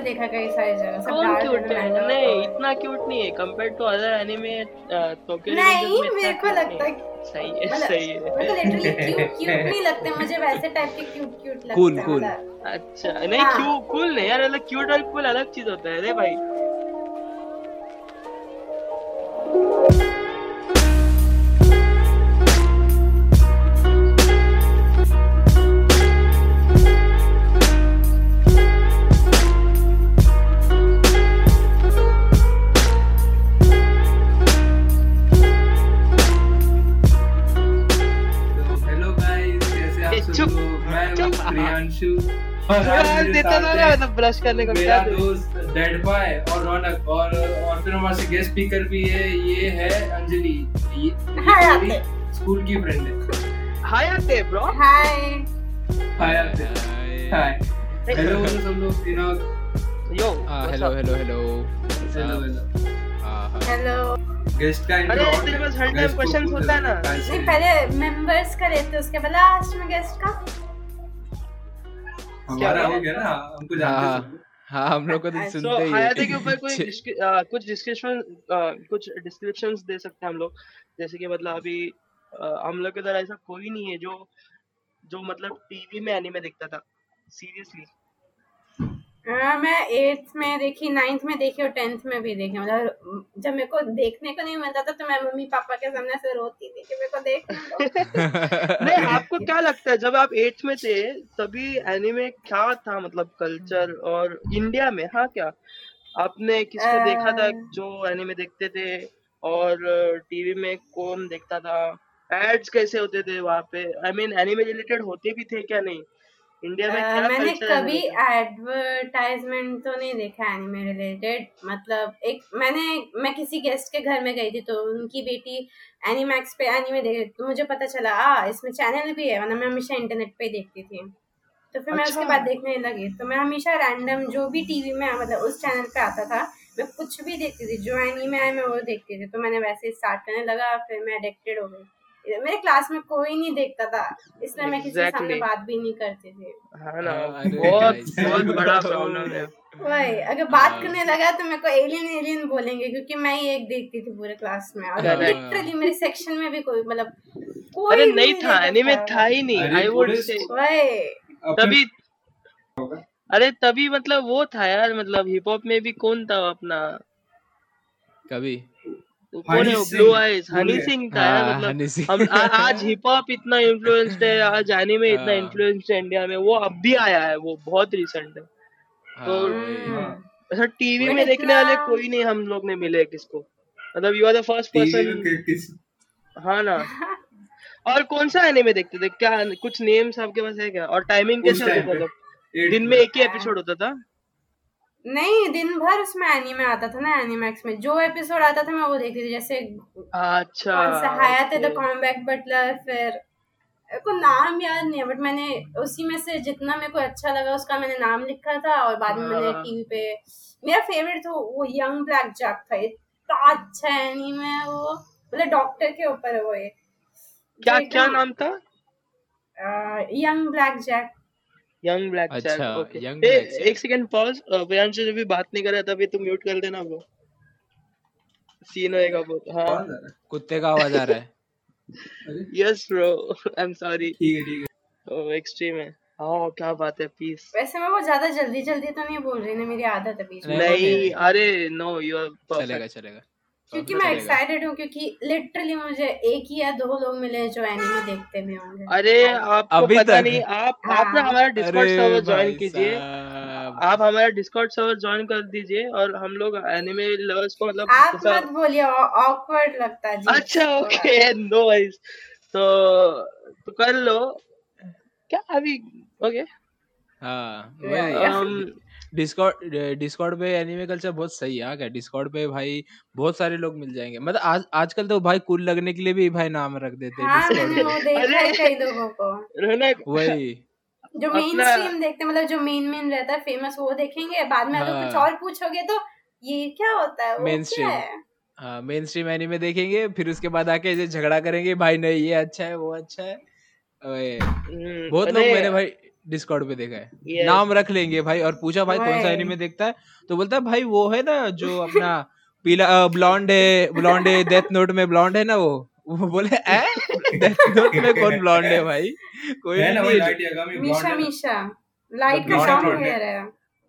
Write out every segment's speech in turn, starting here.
देखा कई सारी जगह सब कौन क्यूट है नहीं इतना क्यूट नहीं है। Compare to other anime Tokyo नहीं मेरे को लगता है है। सही है मतलब सही है। लिटरली क्यूट क्यूट नहीं लगते मुझे वैसे टाइप के क्यूट क्यूट लगते हैं कूल कूल अच्छा नहीं क्यूट क्यों कूल नहीं यार अलग क्यूट और कूल अलग चीज़ होता है। रे भाई ब्रश करने का मेरा दोस्त डेड बॉय और रौनक और और फिर हमारे गेस्ट स्पीकर भी है ये है अंजलि। ये, ये। स्कूल की फ्रेंड है। हाय आते ब्रो हाय हाय आते हाय हेलो बोलो सब लोग दिनाग yo hello hello hello hello hello hello guest का अरे पास हर टाइम guest को questions खुद होता है ना? नहीं पहले मेंबर्स का लेते उसके बाद लास्ट में गेस्ट का। हमारा हो गया ना हमको जानते हाँ। हाँ हम लोग को तो सुनते ही हायाते के ऊपर कोई कुछ डिस्क्रिप्शन कुछ डिस्क्रिप्शंस दे सकते हैं हम लोग। जैसे कि मतलब अभी हम लोग के तरह ऐसा कोई नहीं है जो जो मतलब टीवी में एनीमे देखता था। सीरियसली हाँ, मैं एट्थ में देखी नाइन्थ में देखी और टेंथ में भी देखी। मतलब जब मेरे को देखने को नहीं मिलता था तो मैं मम्मी पापा के सामने से रोती थी कि मेरे को देखने दो। नहीं आपको क्या लगता है जब आप एट्थ में थे तभी एनिमे क्या था मतलब कल्चर और इंडिया में? हाँ क्या? आपने किसको आ... देखा था जो एनिमे देखते थे और टीवी में कौन देखता था? एड्स कैसे होते थे वहाँ पे? आई मीन एनिमे रिलेटेड होते भी थे क्या नहीं? इंडिया में क्या मैंने कभी एडवर्टाइजमेंट तो नहीं देखा एनिमे रिलेटेड मतलब एक मैंने मैं किसी गेस्ट के घर में गई थी तो उनकी बेटी एनिमैक्स पे एनिमे देख रही थी तो मुझे पता चला आ इसमें चैनल भी है वरना मैं हमेशा इंटरनेट पे देखती थी. तो फिर मैं उसके अच्छा। बाद देखने लगी तो मैं हमेशा रैंडम जो भी टीवी में मतलब उस चैनल पे आता था मैं कुछ भी देखती थी जो एनीमे आए मैं वो देखती थी तो मैंने वैसे ही स्टार्ट करने लगा फिर मैं एडिक्टेड हो गई। मेरे क्लास में कोई नहीं देखता था इसलिए मैं किसी के सामने बात भी नहीं करती थी। हाँ ना। हाँ, बहुत बहुत बड़ा प्रॉब्लम है। वही अगर बात हाँ। करने लगा तो मेरे को एलियन एलियन बोलेंगे क्योंकि मैं ही एक देखती थी पूरे क्लास में। और लिटरली मेरे सेक्शन में भी कोई मतलब कोई अरे नहीं था एनीमे था। ही नहीं आई वुड से वही। तभी अरे तभी मतलब वो था यार मतलब हिप हॉप में भी कौन था अपना? कभी। वो कौन है ब्लू आइज़ हनी सिंह था यार हाँ, मतलब हम आ, आज हिप हॉप इतना इन्फ्लुएंस्ड है आज एनीमे इतना हाँ। इन्फ्लुएंस्ड है इंडिया में वो अब भी आया है वो बहुत रिसेंट है। हाँ, तो- हाँ। ऐसा टीवी में देखने वाले कोई नहीं हम लोग ने मिले किसको। मतलब you are the first person हाँ ना। और कौन सा एनीमे देखते थे? क्या कुछ नेम्स आपके पास है क्या? और टाइमिंग कैसे होता था? दिन में एक ही एपिसोड होता था? नहीं दिन भर उसमें एनीमे आता था ना एनिमैक्स में। जो एपिसोड आता था मैं वो देखती थी जैसे अच्छा कौन सा हयात है द. कॉम्बैट बटलर फिर को नाम याद नहीं है बट मैंने उसी में से जितना मेरे को अच्छा लगा उसका मैंने नाम लिखा था और बाद में मैंने हाँ। टीवी पे मेरा फेवरेट तो वो यंग ब्लैक जैक था। इतना अच्छा एनीमे है वो। मतलब डॉक्टर के ऊपर है वो एक क्या क्या नाम था? Young Black Jack Young Black अच्छा, Black Jack। एक सेकंड पॉज प्रियांशु जब भी बात नहीं कर रहा था अभी तुम म्यूट कर देना ब्रो सीन होएगा बहुत हाँ? कुत्ते का आवाज़ आ रहा है। Yes bro I am sorry ठीक है ठीक है। ओ एक्सट्रीम है. हाँ क्या बात है पीस वैसे मैं वो ज़्यादा जल्दी जल्दी तो नहीं बोल रही ना मेरी आदत है बीच में। नहीं, नहीं नहीं। अरे नो यू आर चलेगा चलेगा। क्योंकि मैं एक्साइटेड हूँ क्योंकि लिटरली मुझे एक ही या दो लोग मिले जो एनीमे देखते भी होंगे। अरे आपको अभी पता नहीं आप आप ना हाँ। हमारा डिस्कॉर्ड सर्वर ज्वाइन कीजिए। आप हमारा डिस्कॉर्ड सर्वर ज्वाइन कर दीजिए और हम लोग एनिमे लवर्स को मतलब आप मत बोलिए ऑकवर्ड लगता है अच्छा ओके नो वरीज तो तो कर लो। क्या अभी ओके हाँ डिस्कॉर्ड डिस्कॉर्ड पे एनीमे कल्चर बहुत सही है हाँ क्या डिस्कॉर्ड पे भाई बहुत सारे लोग मिल जाएँगे। मतलब आज आजकल तो भाई कूल लगने के लिए भी भाई नाम रख देते हैं हाँ डिस्कॉर्ड मैंने में वो देखा है अरे। कई लोगों को। रोनक वही। जो मेन स्ट्रीम देखते हैं मतलब जो मेन मेन रहता है फ़ेमस वो देखेंगे। बाद में अगर हाँ। कुछ और पूछोगे तो ये क्या होता है? वो Mainstream. क्या है? हाँ मेन स्ट्रीम एनीमे देखेंगे फिर उसके बाद आके ऐसे झगड़ा करेंगे भाई नहीं ये अच्छा है वो अच्छा है। हम्म, बहुत लोग मैंने भाई डिस्कॉर्ड पे देखा है। Yes. नाम रख लेंगे भाई और पूछा भाई कौन सा एनिमे देखता है? तो बोलता है भाई वो है ना जो अपना पीला ब्लॉन्ड है ब्लॉन्ड है डेथ नोट में ब्लॉन्ड है ना वो? वो बोले ए डेथ नोट में कौन ब्लॉन्ड है भाई? कोई है ना है। Light Yagami Misha Misha. Light का सॉन्ग blonde है।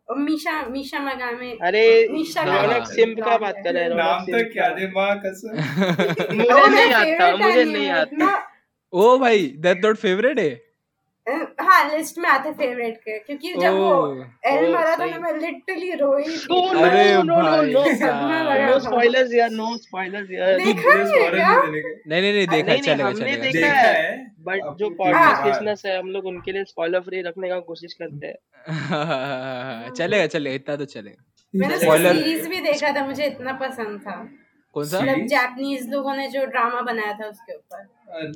और मीशा मीशा magaमे अरे मीशा हाँ। रौनक magaमे सिम्प का बात कर रहे हैं नाम तो क्या का। दे माँ कसम। मुझे नहीं आता मुझे नहीं आता। ओ भाई डेथ नोट फेवरेट है? हाँ लिस्ट में आते फेवरेट के क्योंकि जब वो एल मरा था मैं लिटरली रोई अरे no. सपना लगा नो था। स्पॉयलर्स यार नो स्पॉयलर्स यार देखा नहीं है क्या? नहीं नहीं नहीं देखा चलेगा हमने चलेगा देखा है। बट जो पॉडकास्ट है। लिसनर्स है हम लोग उनके लिए स्पॉइलर फ्री रखने का कोशिश करते हैं चलेगा चलेगा इतना तो चलेगा मैंने सीरीज़ भी देखा था मुझे इतना पसंद था कौन सा? मतलब जापानीज लोगों ने जो ड्रामा बनाया था उसके ऊपर।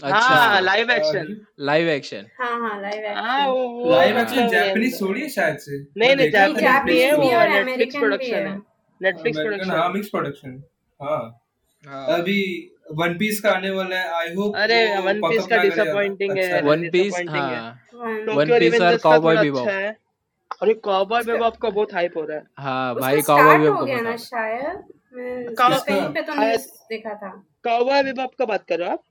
अच्छा। हाँ लाइव एक्शन लाइव एक्शन हाँ हाँ लाइव एक्शन लाइव मतलब एक्शन जापानीज थोड़ी है शायद से। नहीं नहीं जापानीज है वो नेटफ्लिक्स प्रोडक्शन है। नेटफ्लिक्स अमेरिकन हाँ मिक्स प्रोडक्शन हाँ। हाँ। अभी वन पीस का आने वाला है। आई होप अरे वन पीस का डिसअपॉइंटिंग है। वन पीस है। One- One और का। अच्छा है। अरे कॉबॉय बेबॉप का बहुत हाइप हो रहा है। हाँ भाई हो गया ना पता शायद। कहीं पे तो देखा था। बेबॉप का बात कर रहे हो आप?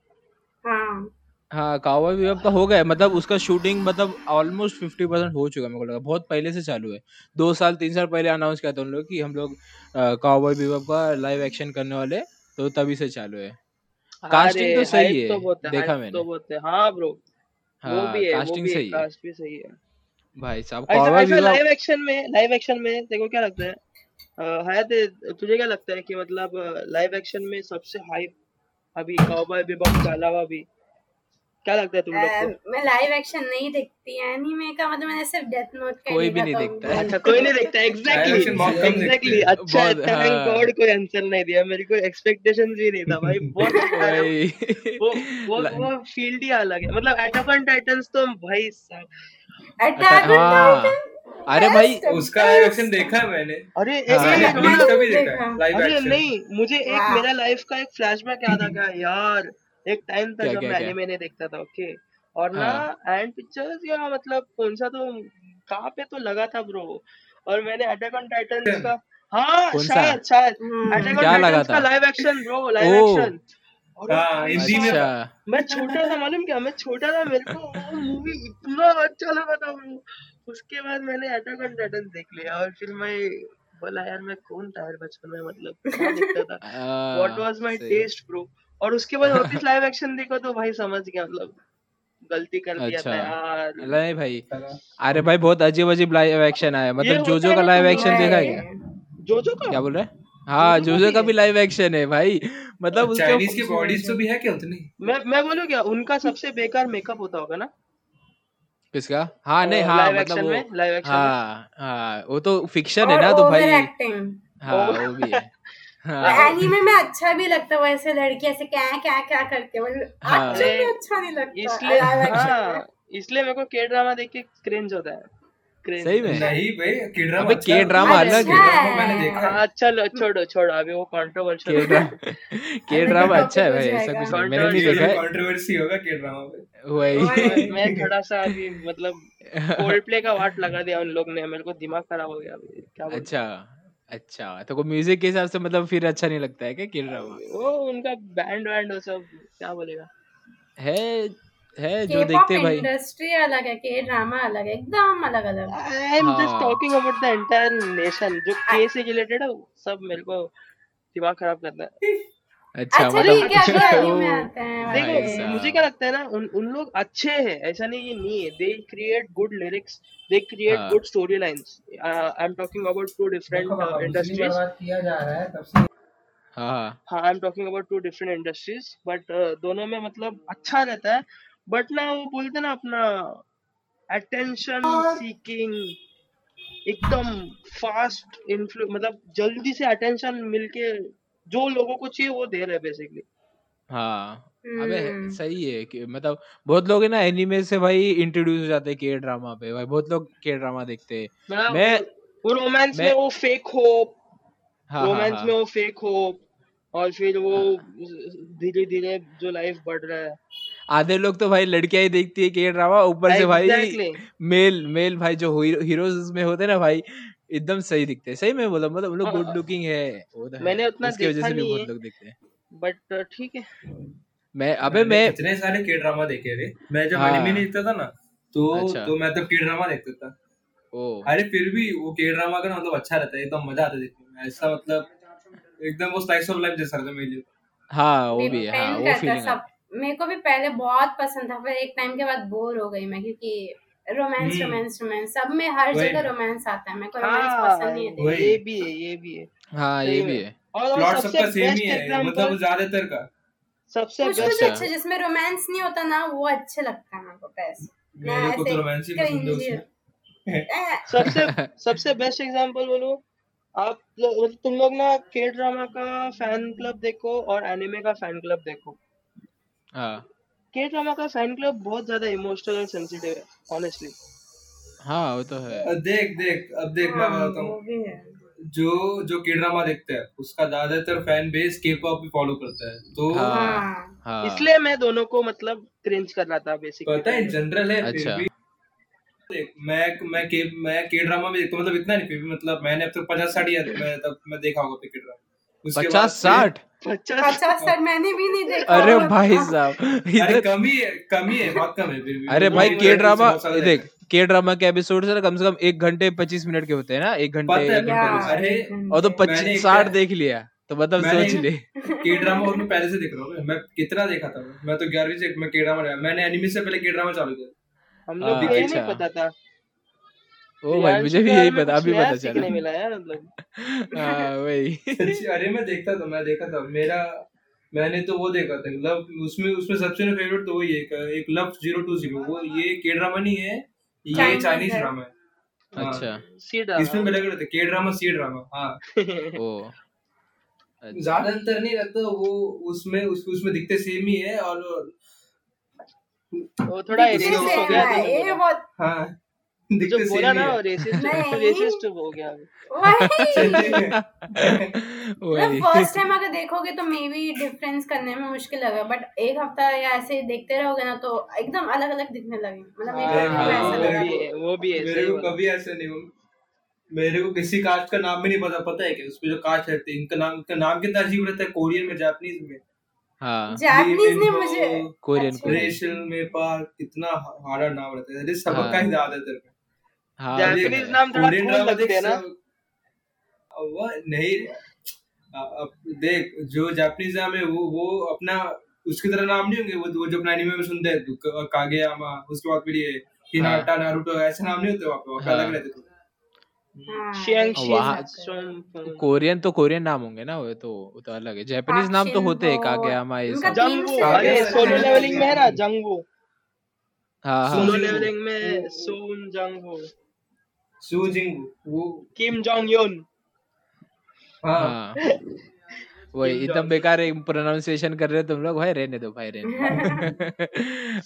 हाँ। हाँ कावा का हो गया। मतलब उसका शूटिंग मतलब ऑलमोस्ट फिफ्टी परसेंट हो चुका है मेरे को लगा। बहुत पहले से चालू है। दो साल तीन साल पहले अनाउंस किया था उन लोग कि हम लोग काउबॉय बीबॉप का लाइव एक्शन करने वाले तो तभी से चालू है। Casting अरे, तो सही है, तो देखा मैंने। तो बहुत है। हाँ ब्रो वो हाँ भी है कास्टिंग सही है। कास्ट भी सही है। भाई साहब कावा बीबॉप लाइव एक्शन में लाइव एक्शन में देखो क्या लगता है? अ, हयात तुझे क्या लगता है कि मतलब लाइव एक्शन में सबसे हाइप अभी कॉबॉय बेबॉप के अलावा भी क्या लगता है तुम लोग को मैं लाइव एक्शन नहीं देखती एनीमे का मतलब मैंने सिर्फ़ डेथ नोट का कोई भी नहीं देखता है। अच्छा कोई नहीं देखता Live एग्जैक्टली action बहुत कम देखते एग्जैक्टली हैं। अच्छा बहुत, थैंक हाँ। गॉड कोई आंसर नहीं दिया मेरी कोई एक्सपेक्टेशंस भी नहीं था भाई बहुत है भाई वो वो वो फ़ील्ड ही अलग है मतलब अटैक ऑन टाइटंस तो भाई साहब अटैक ऑन हाँ टाइटन अरे भाई उसका लाइव एक्शन देखा है मैंने। अरे एक हाँ, एक का भी देखा। देखा है लाइव अरे एक्शन नहीं मुझे एक मेरा लाइफ का एक फ्लैशबैक याद आ गया यार। एक टाइम था जब मैं एनिमे नहीं देखता था ओके और ना हाँ। एंड पिक्चर्स या मतलब कौन सा तो कहाँ पे तो लगा था ब्रो और मैंने अटैक ऑन टाइटंस का हाँ शायद शायद। अटैक ऑन क्या लगा का था? Live action bro live action हाँ, हिंदी में मैं छोटा था मालूम क्या? मैं छोटा था मेरे को वो मूवी इतना अच्छा लगा था ब्रो उसके बाद मैंने अटैक ऑन टाइटंस देख लिया और फिर मैं बोला यार मैं कौन था यार बचपन में? मतलब क्या देखता था? What was my taste bro और उसके बाद वापस लाइव एक्शन देखो तो भाई समझ गया मतलब गलती कर दिया अच्छा। था यार। नहीं भाई। अरे भाई बहुत अजीब अजीब लाइव एक्शन आया मतलब जोजो का लाइव एक्शन देखा है क्या? जोजो का? क्या बोल रहे हैं? हाँ जोजो का भी लाइव एक्शन है भाई। मतलब उसके बॉडीज तो भी है क्या उतनी? मैं मैं बोलूँ क्या उनका सबसे बेकार मेकअप होता होगा ना? किसका? हाँ नहीं हाँ लाइव मतलब एक्शन वो में लाइव एक्शन हाँ हाँ वो तो फिक्शन है ना तो ओवर भाई। एक्टिंग हाँ वो भी है। हाँ। एनीमे में अच्छा भी लगता है वैसे लड़की ऐसे क्या क्या क्या करते हैं मतलब अच्छा भी अच्छा नहीं लगता इसलिए। हाँ इसलिए मेरे को के ड्रामा देख के क्रिंज होता है। सही में? नहीं भाई की ड्रामा अबे अच्छा है। K-drama अलग है। मैंने देखा है। चलो छोड़ो छोड़ो अभी वो के कंट्रोवर्शियल ड्रामा के ड्रामा अच्छा है भाई ऐसा कुछ नहीं मैंने नहीं देखा है। कंट्रोवर्सी होगा के ड्रामा पे। वही। मैं थोड़ा सा अभी मतलब कोल्ड प्ले का वाट लगा दिया उन लोग ने मेरे को दिमाग खराब हो गया अभी क्या अच्छा अच्छा तो को म्यूज़िक के हिसाब से मतलब फिर अच्छा नहीं लगता है क्या के ड्रामा वो उनका बैंड वैंड वो सब क्या बोलेगा। है है जो देखते हैं भाई। इंडस्ट्री अलग है के ड्रामा अलग है एकदम अलग अलग। I am just. Talking about the entire nation जो के से रिलेटेड है सब मेरे को दिमाग खराब करता है। अच्छा अच्छा मतलब ठीक है हैं देखो मुझे क्या लगता है ना उन उन लोग अच्छे हैं ऐसा नहीं कि नहीं है। They create good lyrics they create. Good story lines I am talking about two different industries किया जा रहा है तब से हाँ। I am talking about two different industries but दोनों में मतलब अच्छा रहता है। बट ना वो बोलते ना अपना अटेंशन सीकिंग एकदम फास्ट इन्फ्लु मतलब जल्दी से अटेंशन मिलके जो लोगों को चाहिए वो दे रहे हैं बेसिकली हाँ। अबे हम्म। सही है कि मतलब बहुत लोग है ना एनीमे से भाई इंट्रोड्यूस हो जाते हैं के ड्रामा पे। भाई बहुत लोग के ड्रामा देखते हैं। मैं वो रोमांस में वो फेक होप हाँ हाँ रोमांस हाँ। में वो फेक होप और फिर वो धीरे धीरे जो लाइफ बढ़ रहा है। आधे लोग तो भाई लड़कियाँ ही देखती है के ड्रामा ऊपर से भाई मेल मेल भाई जो हीरोज में होते हैं ना भाई एकदम सही दिखते हैं। सही में बोला मतलब लोग गुड हाँ। लुकिंग है तो है। मैंने उतना देखा नहीं बहुत है। लोग देखते हैं। बट ठीक है। मैं अबे मैं कितने सारे के ड्रामा देखे रे। मैं जब हाँ। एनिमे नहीं देखता था ना तो अच्छा। तो मैं तब के ड्रामा देखता था। ओ। अरे फिर भी वो के ड्रामा का ना मतलब अच्छा रहता है एकदम मज़ा आता है देखने में। ऐसा मतलब एकदम वो स्लाइस ऑफ़ लाइफ जैसा रहता है मेरे लिए। हाँ वो भी है हाँ वो फीलिंग सब। मेरे को भी पहले बहुत पसंद था फिर एक टाइम के बाद बोर हो गई मैं क्योंकि रोमांस। रोमांस रोमांस सब में हर जगह रोमांस आता है मेरे को रोमांस हाँ पसंद नहीं है। ये भी है ये भी है। हाँ ये भी है। और और प्लॉट सबसे सबका सेम ही है मतलब ज़्यादातर का। सबसे कुछ कुछ अच्छा। अच्छे जिसमें रोमांस नहीं होता ना वो अच्छे लगता है मेरे को बेस्ट मेरे को तो रोमांस ही पसंद है उसमें। सबसे सबसे बेस्ट एग्जांपल बोलो आप मतलब तुम लोग ना के ड्रामा का फ़ैन क्लब देखो और एनिमे का फ़ैन क्लब देखो। हाँ। के ड्रामा का फ़ैन क्लब बहुत ज़्यादा इमोशनल और सेंसिटिव है ऑनेस्टली हाँ वो तो है। अब देख देख अब देख मैं हाँ, बताता हूँ। जो जो के ड्रामा देखता है उसका ज़्यादातर फ़ैन बेस के पॉप भी फॉलो करता है। तो हाँ। हाँ। हाँ। इसलिए मैं दोनों को मतलब क्रिंज कर रहा था बेसिकली पता है जनरल है अच्छा। देख मैं मैं के मैं के ड्रामा भी देखता हूँ, मतलब इतना नहीं फिर भी मतलब मैंने अब तक पचास साठ या मैं तब मैं देखा होगा के ड्रामा पचास साठ। पचास। साठ मैंने भी नहीं देखा। अरे भाई साहब अरे इधर कम ही है कम ही है बहुत कम है अरे भाई के ड्रामा देख के ड्रामा के एपिसोड से ना कम से कम एक घंटे पच्चीस मिनट के होते हैं ना एक घंटे एक। और तो पच्चीस साठ देख लिया तो मतलब सोच ले। के ड्रामा और मैं पहले से देख रहा हूँ मैं कितना देखा था मैं तो ग्यारहवीं से मैं के ड्रामा मैंने एनिमे से पहले के ड्रामा चालू किया। हम लोग हाँ, ये अच्छा। नहीं पता था। ओ भाई मुझे भी यही पता अभी पता चला। मिला यार मतलब हाँ वही। सच्ची अरे मैं देखता था मैं देखा था। मेरा मैंने तो वो देखा था लव उसमें उसमें सबसे मेरा फेवरेट तो वही एक, एक लव ज़ीरो टू ज़ीरो वो ये के ड्रामा नहीं है ये चाइनीज़ ड्रामा है। हाँ, अच्छा। सी ड्रामा इसमें रहता है के ड्रामा सी ड्रामा हाँ। ओ। अच्छा। ज़्यादा अंतर नहीं रहता वो उसमें उस, उसमें दिखते सेम ही है और वो थोड़ा रेसिस्ट हो गया है, ये बहुत हाँ जो बोला ना रेसिस्ट रेसिस्ट हो गया वही। वही। फ़र्स्ट टाइम अगर देखोगे तो मे बी डिफरेंस करने में मुश्किल लगा बट एक हफ़्ता या ऐसे देखते रहोगे ना तो एकदम अलग अलग दिखने लगे मतलब को हाँ, भी हाँ, वो भी भी को कभी ऐसे नहीं हुआ। मेरे को किसी कास्ट का नाम भी नहीं पता पता है क्या उसमें जो कास्ट रहते हैं इनका नाम इनका नाम कितना अजीब रहता है कोरियन में जापानीज में। हाँ। जापानीज ने मुझे कोरियन अच्छा। रेशल में पार कितना हार्डा नाम रहता है। अरे सबका हाँ। ही ज़्यादातर हाँ जापानीज तो है। नाम थोड़ा कोरियन लगते हैं ना। वो नहीं देख जो जापानीज नाम है वो वो अपना उसकी तरह नाम नहीं होंगे वो वो जो अपना एनिमे में सुनते हैं तो कागेयामा उसके बाद फिर ये हिनाटा नारुतो ऐसे नाम नहीं होते वहाँ पे वहाँ हाँ। अलग रहते हाँ, कोरियन तो कोरियन नाम होंगे ना वो तो वो तो अलग है। जापानीज नाम तो होते हैं कागेयामा ये सब। है। सोलो लेवलिंग में है ना जंगवू हाँ हाँ। सोलो लेवलिंग में सून जंगवू सुजिंग वो किम जोंग युन हाँ हाँ वही एकदम बेकार एक प्रोनाउंसिएशन कर रहे हो तुम लोग भाई रहने दो भाई रहने दो।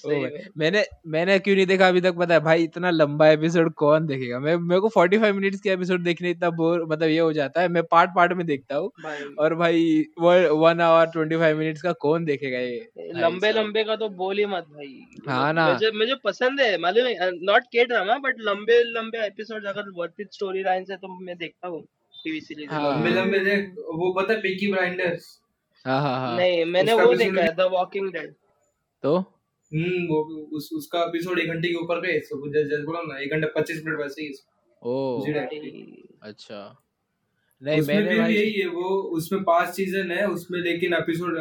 मैंने मैंने क्यों नहीं देखा अभी तक पता है? भाई इतना लंबा एपिसोड कौन देखेगा? मैं मेरे को 45 मिनट्स के एपिसोड देखने इतना बोर मतलब ये हो जाता है मैं पार्ट पार्ट में देखता हूँ। और भाई वो वन आवर 25 मिनट्स का कौन देखेगा ये? लंबे। लंबे का तो बोल ही मत भाई। हाँ ना। मुझे मुझे पसंद है मालूम है नॉट के ड्रामा बट लंबे लंबे एपिसोड अगर वर्थ इट स्टोरी लाइन है तो मैं देखता हूँ। टीवी सीरीज़ हाँ। लंबे लंबे देख वो पता है पिकी ब्लाइंडर्स हाँ हाँ हाँ। नहीं मैंने वो देखा है द वॉकिंग डेड तो? हम्म वो उस उसका एपिसोड एक घंटे के ऊपर गए तो जैसे जैसे बोला ना एक घंटे पच्चीस मिनट वैसे ही ओ। अच्छा। नहीं मैंने फिर भी भाई यही है वो उसमें पाँच सीज़न है उसमें लेकिन एपिसोड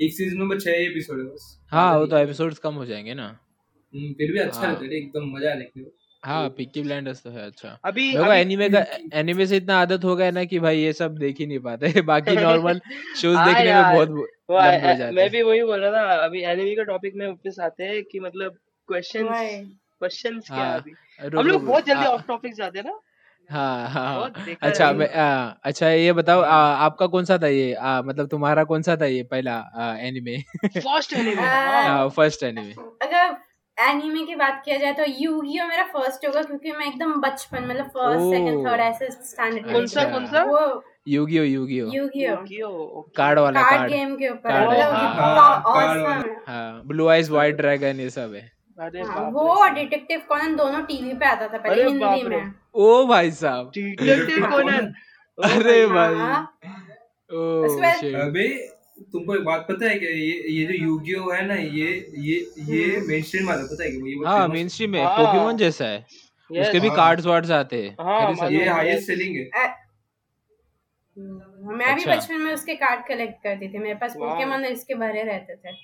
एक सीज़न में छह एपिसोड है बस। हाँ वो तो एपिसोड्स कम हो जाएँगे ना। हम्म, फिर भी अच्छा हाँ। रहता है एकदम मज़ा देखने में। हाँ पिक्की ब्लाइंडर्स तो है अच्छा। अभी अभी एनिमे का एनिमे से इतना आदत हो गया ना कि भाई ये सब देख ही नहीं पाते। बाकी नॉर्मल शोज़ हाँ देखने में बहुत लंबे जाते मैं भी वही बोल रहा था अभी एनिमी का टॉपिक में वापस आते हैं कि मतलब क्वेश्चंस। क्वेश्चंस क्या हाँ, अभी? हम लोग बहुत जल्दी ऑफ़ टॉपिक जाते हैं ना? हाँ हाँ हाँ। अच्छा मैं आ, अच्छा ये बताओ आ, आपका कौन सा था ये? आ, मतलब तुम्हारा कौन सा था ये पहला anime first anime first anime अगर एनीमे की बात किया जाए तो यूगियो मेरा फ़र्स्ट होगा क्योंकि मैं एकदम बचपन मतलब फ़र्स्ट सेकंड थर्ड ऐसे स्टैंडर्ड कौन सा। कौन सा? वो यूगियो यूगियो यूगियो कार्ड वाला कार्ड गेम के ऊपर। कार्ड, मतलब हाँ, कितना हाँ, ब्लू आइज़ वाइट ड्रैगन ये सब है। अरे हाँ, वो डिटेक्टिव कॉनन दोनों टीवी पे आता था पहले हिंदी में। ओ भाई साहब। डिटेक्टिव कोनन अरे भाई। ओ बाद- अबे तुमको एक बात पता है क्या? ये ये जो यूगियो है ना ये ये ये मेन स्ट्रीम वाला पता है बहुत हाँ मेन स्ट्रीम है। हाँ। पोकेमोन जैसा है। Yes. उसके भी हाँ। कार्ड्स वार्ड्स आते हैं। हाँ, ये हाईएस्ट सेलिंग है। मैं भी अच्छा। बचपन में उसके कार्ड कलेक्ट करती थी। मेरे पास। पोकेमोन इसके भरे रहते थे।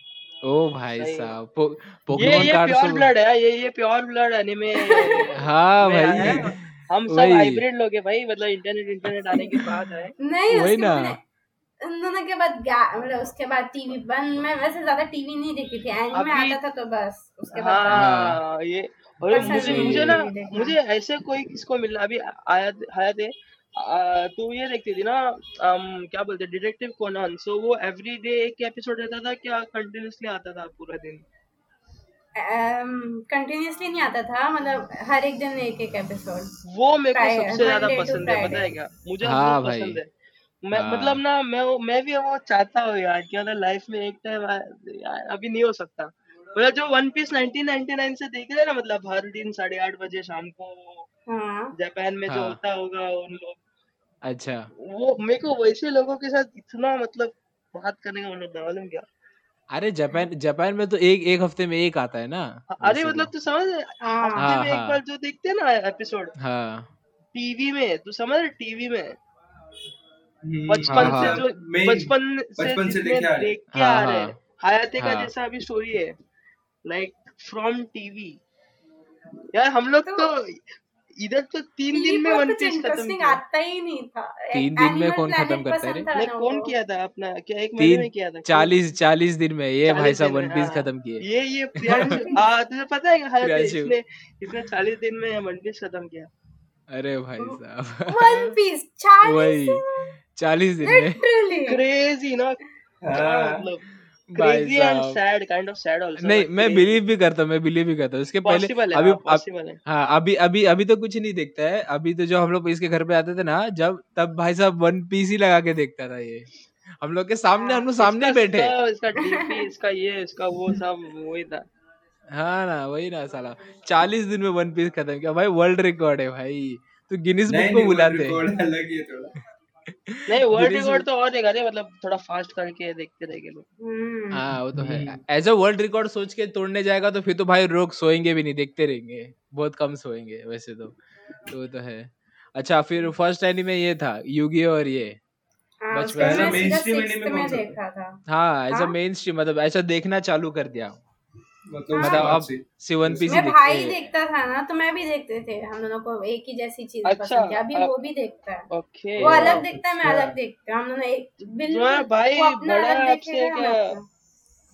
ओ भाई साहब पो, पोकेमोन ये कार्ड प्योर ब्लड है ये ये प्योर ब्लड एनिमे हाँ भाई। हम सब हाइब्रिड लोग हैं भाई मतलब इंटरनेट इंटरनेट आने के बाद है। नहीं वही ना। मैंने उन दोनों के बाद मतलब उसके बाद टीवी बंद मैं वैसे ज़्यादा टीवी नहीं देखती थी एनीमे आता था तो बस उसके बाद हाँ ये अरे पसंद मुझे मुझे ना मुझे ऐसे कोई किसको मिला अभी आया आया थे तू ये देखती थी ना अम, क्या बोलते डिटेक्टिव कोनान सो वो एवरी डे एक एपिसोड रहता था क्या कंटिन्यूअसली आता था पूरा दिन? कंटिन्यूसली नहीं आता था मतलब हर एक दिन एक एक एपिसोड वो मेरे को सबसे ज़्यादा पसंद है पता है क्या? मुझे हाँ भाई। पसंद है। मैं हाँ। मतलब ना मैं मैं भी वो चाहता हूँ यार कि मतलब लाइफ में एक टाइम अभी नहीं हो सकता मतलब जो वन पीस 1999 से देख रहे हैं ना मतलब हर दिन साढ़े आठ बजे शाम को हाँ जापान में जो हाँ। होता होगा उन लोग अच्छा वो मेरे को वैसे लोगों के साथ इतना मतलब बात करने का मन होता मालूम क्या अरे जापान जापान में तो एक एक हफ़्ते में एक आता है ना अरे मतलब तो। तू समझ हाँ। हफ़्ते में एक। बार जो देखते हैं ना एपिसोड हाँ टीवी में तू समझ रहे टीवी में बचपन हाँ, से हाँ। जो बचपन से से देखे आ रहे। देख के हाँ, आ रहे हाँ। हैं हयाते का हाँ। जैसा अभी स्टोरी है लाइक फ्रॉम टीवी यार हम लोग तो- तो इधर तो तीन दिन में वन पीस खत्म किया आता ही नहीं था तीन दिन में कौन खत्म करता है? नहीं कौन किया था अपना क्या एक महीने में किया था चालीस चालीस दिन में ये भाई साहब वन पीस हाँ। खत्म किए ये ये तुझे पता है हयाते प्रियांशु। इसने इसने चालीस दिन में वन पीस खत्म किया अरे भाई साहब वन पीस चालीस वही चालीस दिन में। क्रेजी ना। हाँ। मतलब? Crazy and sad kind of sad also नहीं मैं बिलीव भी करता हूँ मैं बिलीव भी करता हूँ। इसके पहले है अभी हाँ, पॉसिबल है। हाँ अभी अभी अभी तो कुछ नहीं देखता है। अभी तो जो हम लोग इसके घर पे आते थे ना जब तब भाई साहब वन पीस ही लगा के देखता था ये। हम लोग के सामने हम लोग सामने इसका बैठे। इसका डीपी इसका ये इसका वो सब वही था। हाँ ना वही ना साला। चालीस दिन में वन पीस खत्म किया। भाई वर्ल्ड रिकॉर्ड है भाई। तू गिनीज बुक को बुलाते हैं। अलग ही थोड़ा। नहीं वर्ल्ड रिकॉर्ड तो और देगा रे मतलब थोड़ा फास्ट करके देखते रहेंगे लोग। हम्म। हाँ वो तो है। एज अ वर्ल्ड रिकॉर्ड सोच के तोड़ने जाएगा तो फिर तो भाई लोग सोएँगे भी नहीं देखते रहेंगे। बहुत कम सोएँगे वैसे तो। तो वो तो है। अच्छा फिर फ़र्स्ट एनीमे ये था यूगी और ये। हाँ, बचपन? देखा हाँ एज अ? मेन स्ट्रीम मतलब ऐसा देखना चालू कर दिया। मतलब मतलब पीस ही मैं भाई देखता था ना तो मैं भी देखते थे हम दोनों को एक ही जैसी चीज़ें अच्छा, पसंद थी अभी वो भी देखता है। ओके। वो अलग देखता है मैं अच्छा। अलग देखता हूँ हम दोनों एक बिल्कुल भाई बड़ा है आपसे क्या?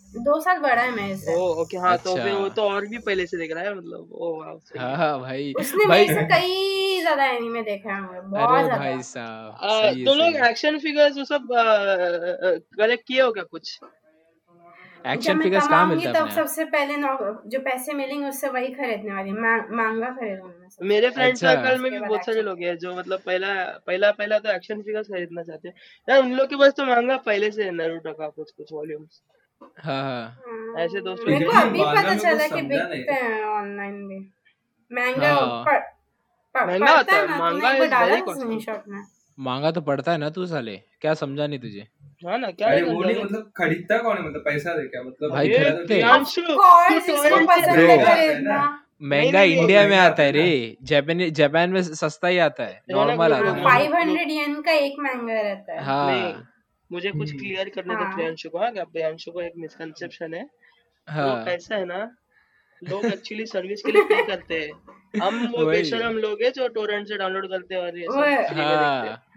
दो साल बड़ा है से। ओ ओके हाँ तो अच्छा। फिर वो तो और भी पहले से देख रहा है मतलब ओ वाह हाँ हाँ भाई। उसने भाई मेरे से कई ज़्यादा एनीमे देखा है बहुत ज़्यादा। भाई साहब है तुम लोग एक्शन फिगर्स वो सब कलेक्ट किए हो क्या कुछ? एक्शन फिगर्स कहाँ कमाऊँगी मिलता है तब सबसे पहले जो पैसे मिलेंगे उससे वही खरीदने वाली। मा- मांगा खरीदूँगी मेरे फ्रेंड अच्छा। सर्कल में भी बहुत सारे लोग हैं जो मतलब पहला पहला पहला तो एक्शन फिगर्स खरीदना चाहते हैं। यार उन लोग के पास तो महँगा पहले से है नारुतो का कुछ कुछ वॉल्यूम्स हाँ हाँ। हम्म, ऐसे दोस्त मेरे को अभी पता चला कि बिकते हैं ऑनलाइन भी। महँगा हाँ। पड़- पड़- महँगा होता है, महँगा मांगा तो पड़ता है ना तू साले। क्या समझा नहीं तुझे? हाँ ना क्या अरे वो नहीं मतलब खरीदता कौन है? मतलब पैसा दे क्या? मतलब भाई खरीदते तो तू। महँगा इंडिया में आता है रे। जापान जापान में सस्ता ही आता है। नॉर्मल आता हाँ, फाइव हंड्रेड येन का एक महँगा रहता है। हाँ। मुझे कुछ हम्म। क्लियर करने दो हाँ। प्रियांशु को हाँ, प्रियांशु को एक मिसकंसेप्शन है। हाँ। ऐसा है ना लोग एक्चुअली सर्विस के लिए पे करते हैं। हम वो। बेशरम लोग हैं जो टोरेंट से डाउनलोड करते हैं और ये सब हैं।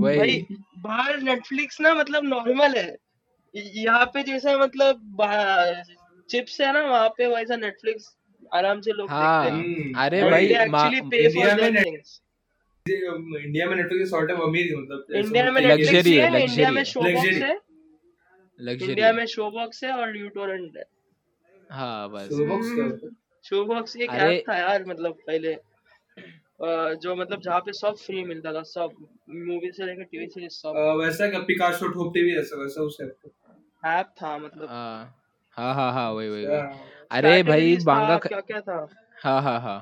वही। भाई बाहर नेटफ्लिक्स ना मतलब नॉर्मल है। यहाँ पे जैसा मतलब चिप्स है ना वहाँ पे वैसा नेटफ्लिक्स आराम से लोग हाँ। देखते हैं। हम्म, अरे और भाई मा- इंडिया में. इंडिया में नेटफ्लिक्स शॉर्ट है अमीर मतलब ऐसा इंडिया में होता है नेटफ्लिक्स है, है इंडिया में शो बॉक्स. है। लग्जरी इंडिया में शो बॉक्स है और यूटोरेंट है हाँ बस। शोबॉक्स क्या होता है? शोबॉक्स एक अरे ऐप था यार मतलब पहले। जो मतलब जहाँ पे सब फ्री मिलता था सब मूवी से लेकर टीवी सीरीज़ सब। वैसा क्या पिकासो ठोक टीवी ऐसा वैसा उस ऐप ऐप था मतलब। हाँ हाँ हाँ हाँ वही वही वही। अच्छा। अरे भाई मांगा क्या क्या था? हाँ हाँ हाँ।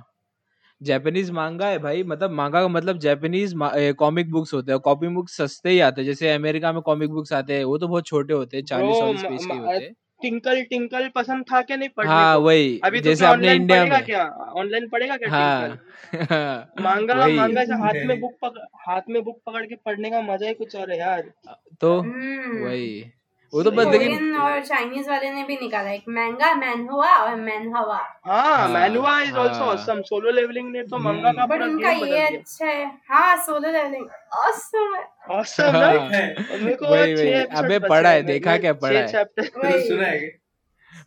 जापानीज मांगा है भाई मतलब मांगा का मतलब जापानीज कॉमिक बुक्स होते हैं कॉमिक बुक्स सस्ते ही आते हैं। जैसे अमेरिका में कॉमिक बुक्स आते हैं वो तो बहुत छोटे होते हैं चालीस चालीस पेज के होते हैं। टिंकल टिंकल पसंद था क्या? नहीं पढ़ने हाँ को। वही अभी तो जैसे ऑनलाइन इंडिया पढ़ेगा में। क्या? ऑनलाइन पढ़ेगा क्या टिंकल? हाँ मांगा वही। मांगा से हाथ में बुक पकड़ हाथ में बुक पकड़ के पढ़ने का मज़ा ही कुछ और है यार। तो? हम्म। वही। वो तो बस लेकिन और चाइनीज़ वाले ने भी निकाला। एक मैंगा मैनहुआ और मैनहवा हाँ हाँ। Manhwa is also awesome Solo Leveling ने तो मंगा का बट उनका ये अच्छा है। हाँ सोलो लेवलिंग ऑसम है। ऑसम हाँ राइट है। मेरे को अबे पढ़ा है देखा क्या पढ़ा है? चैप्टर तो सुना है।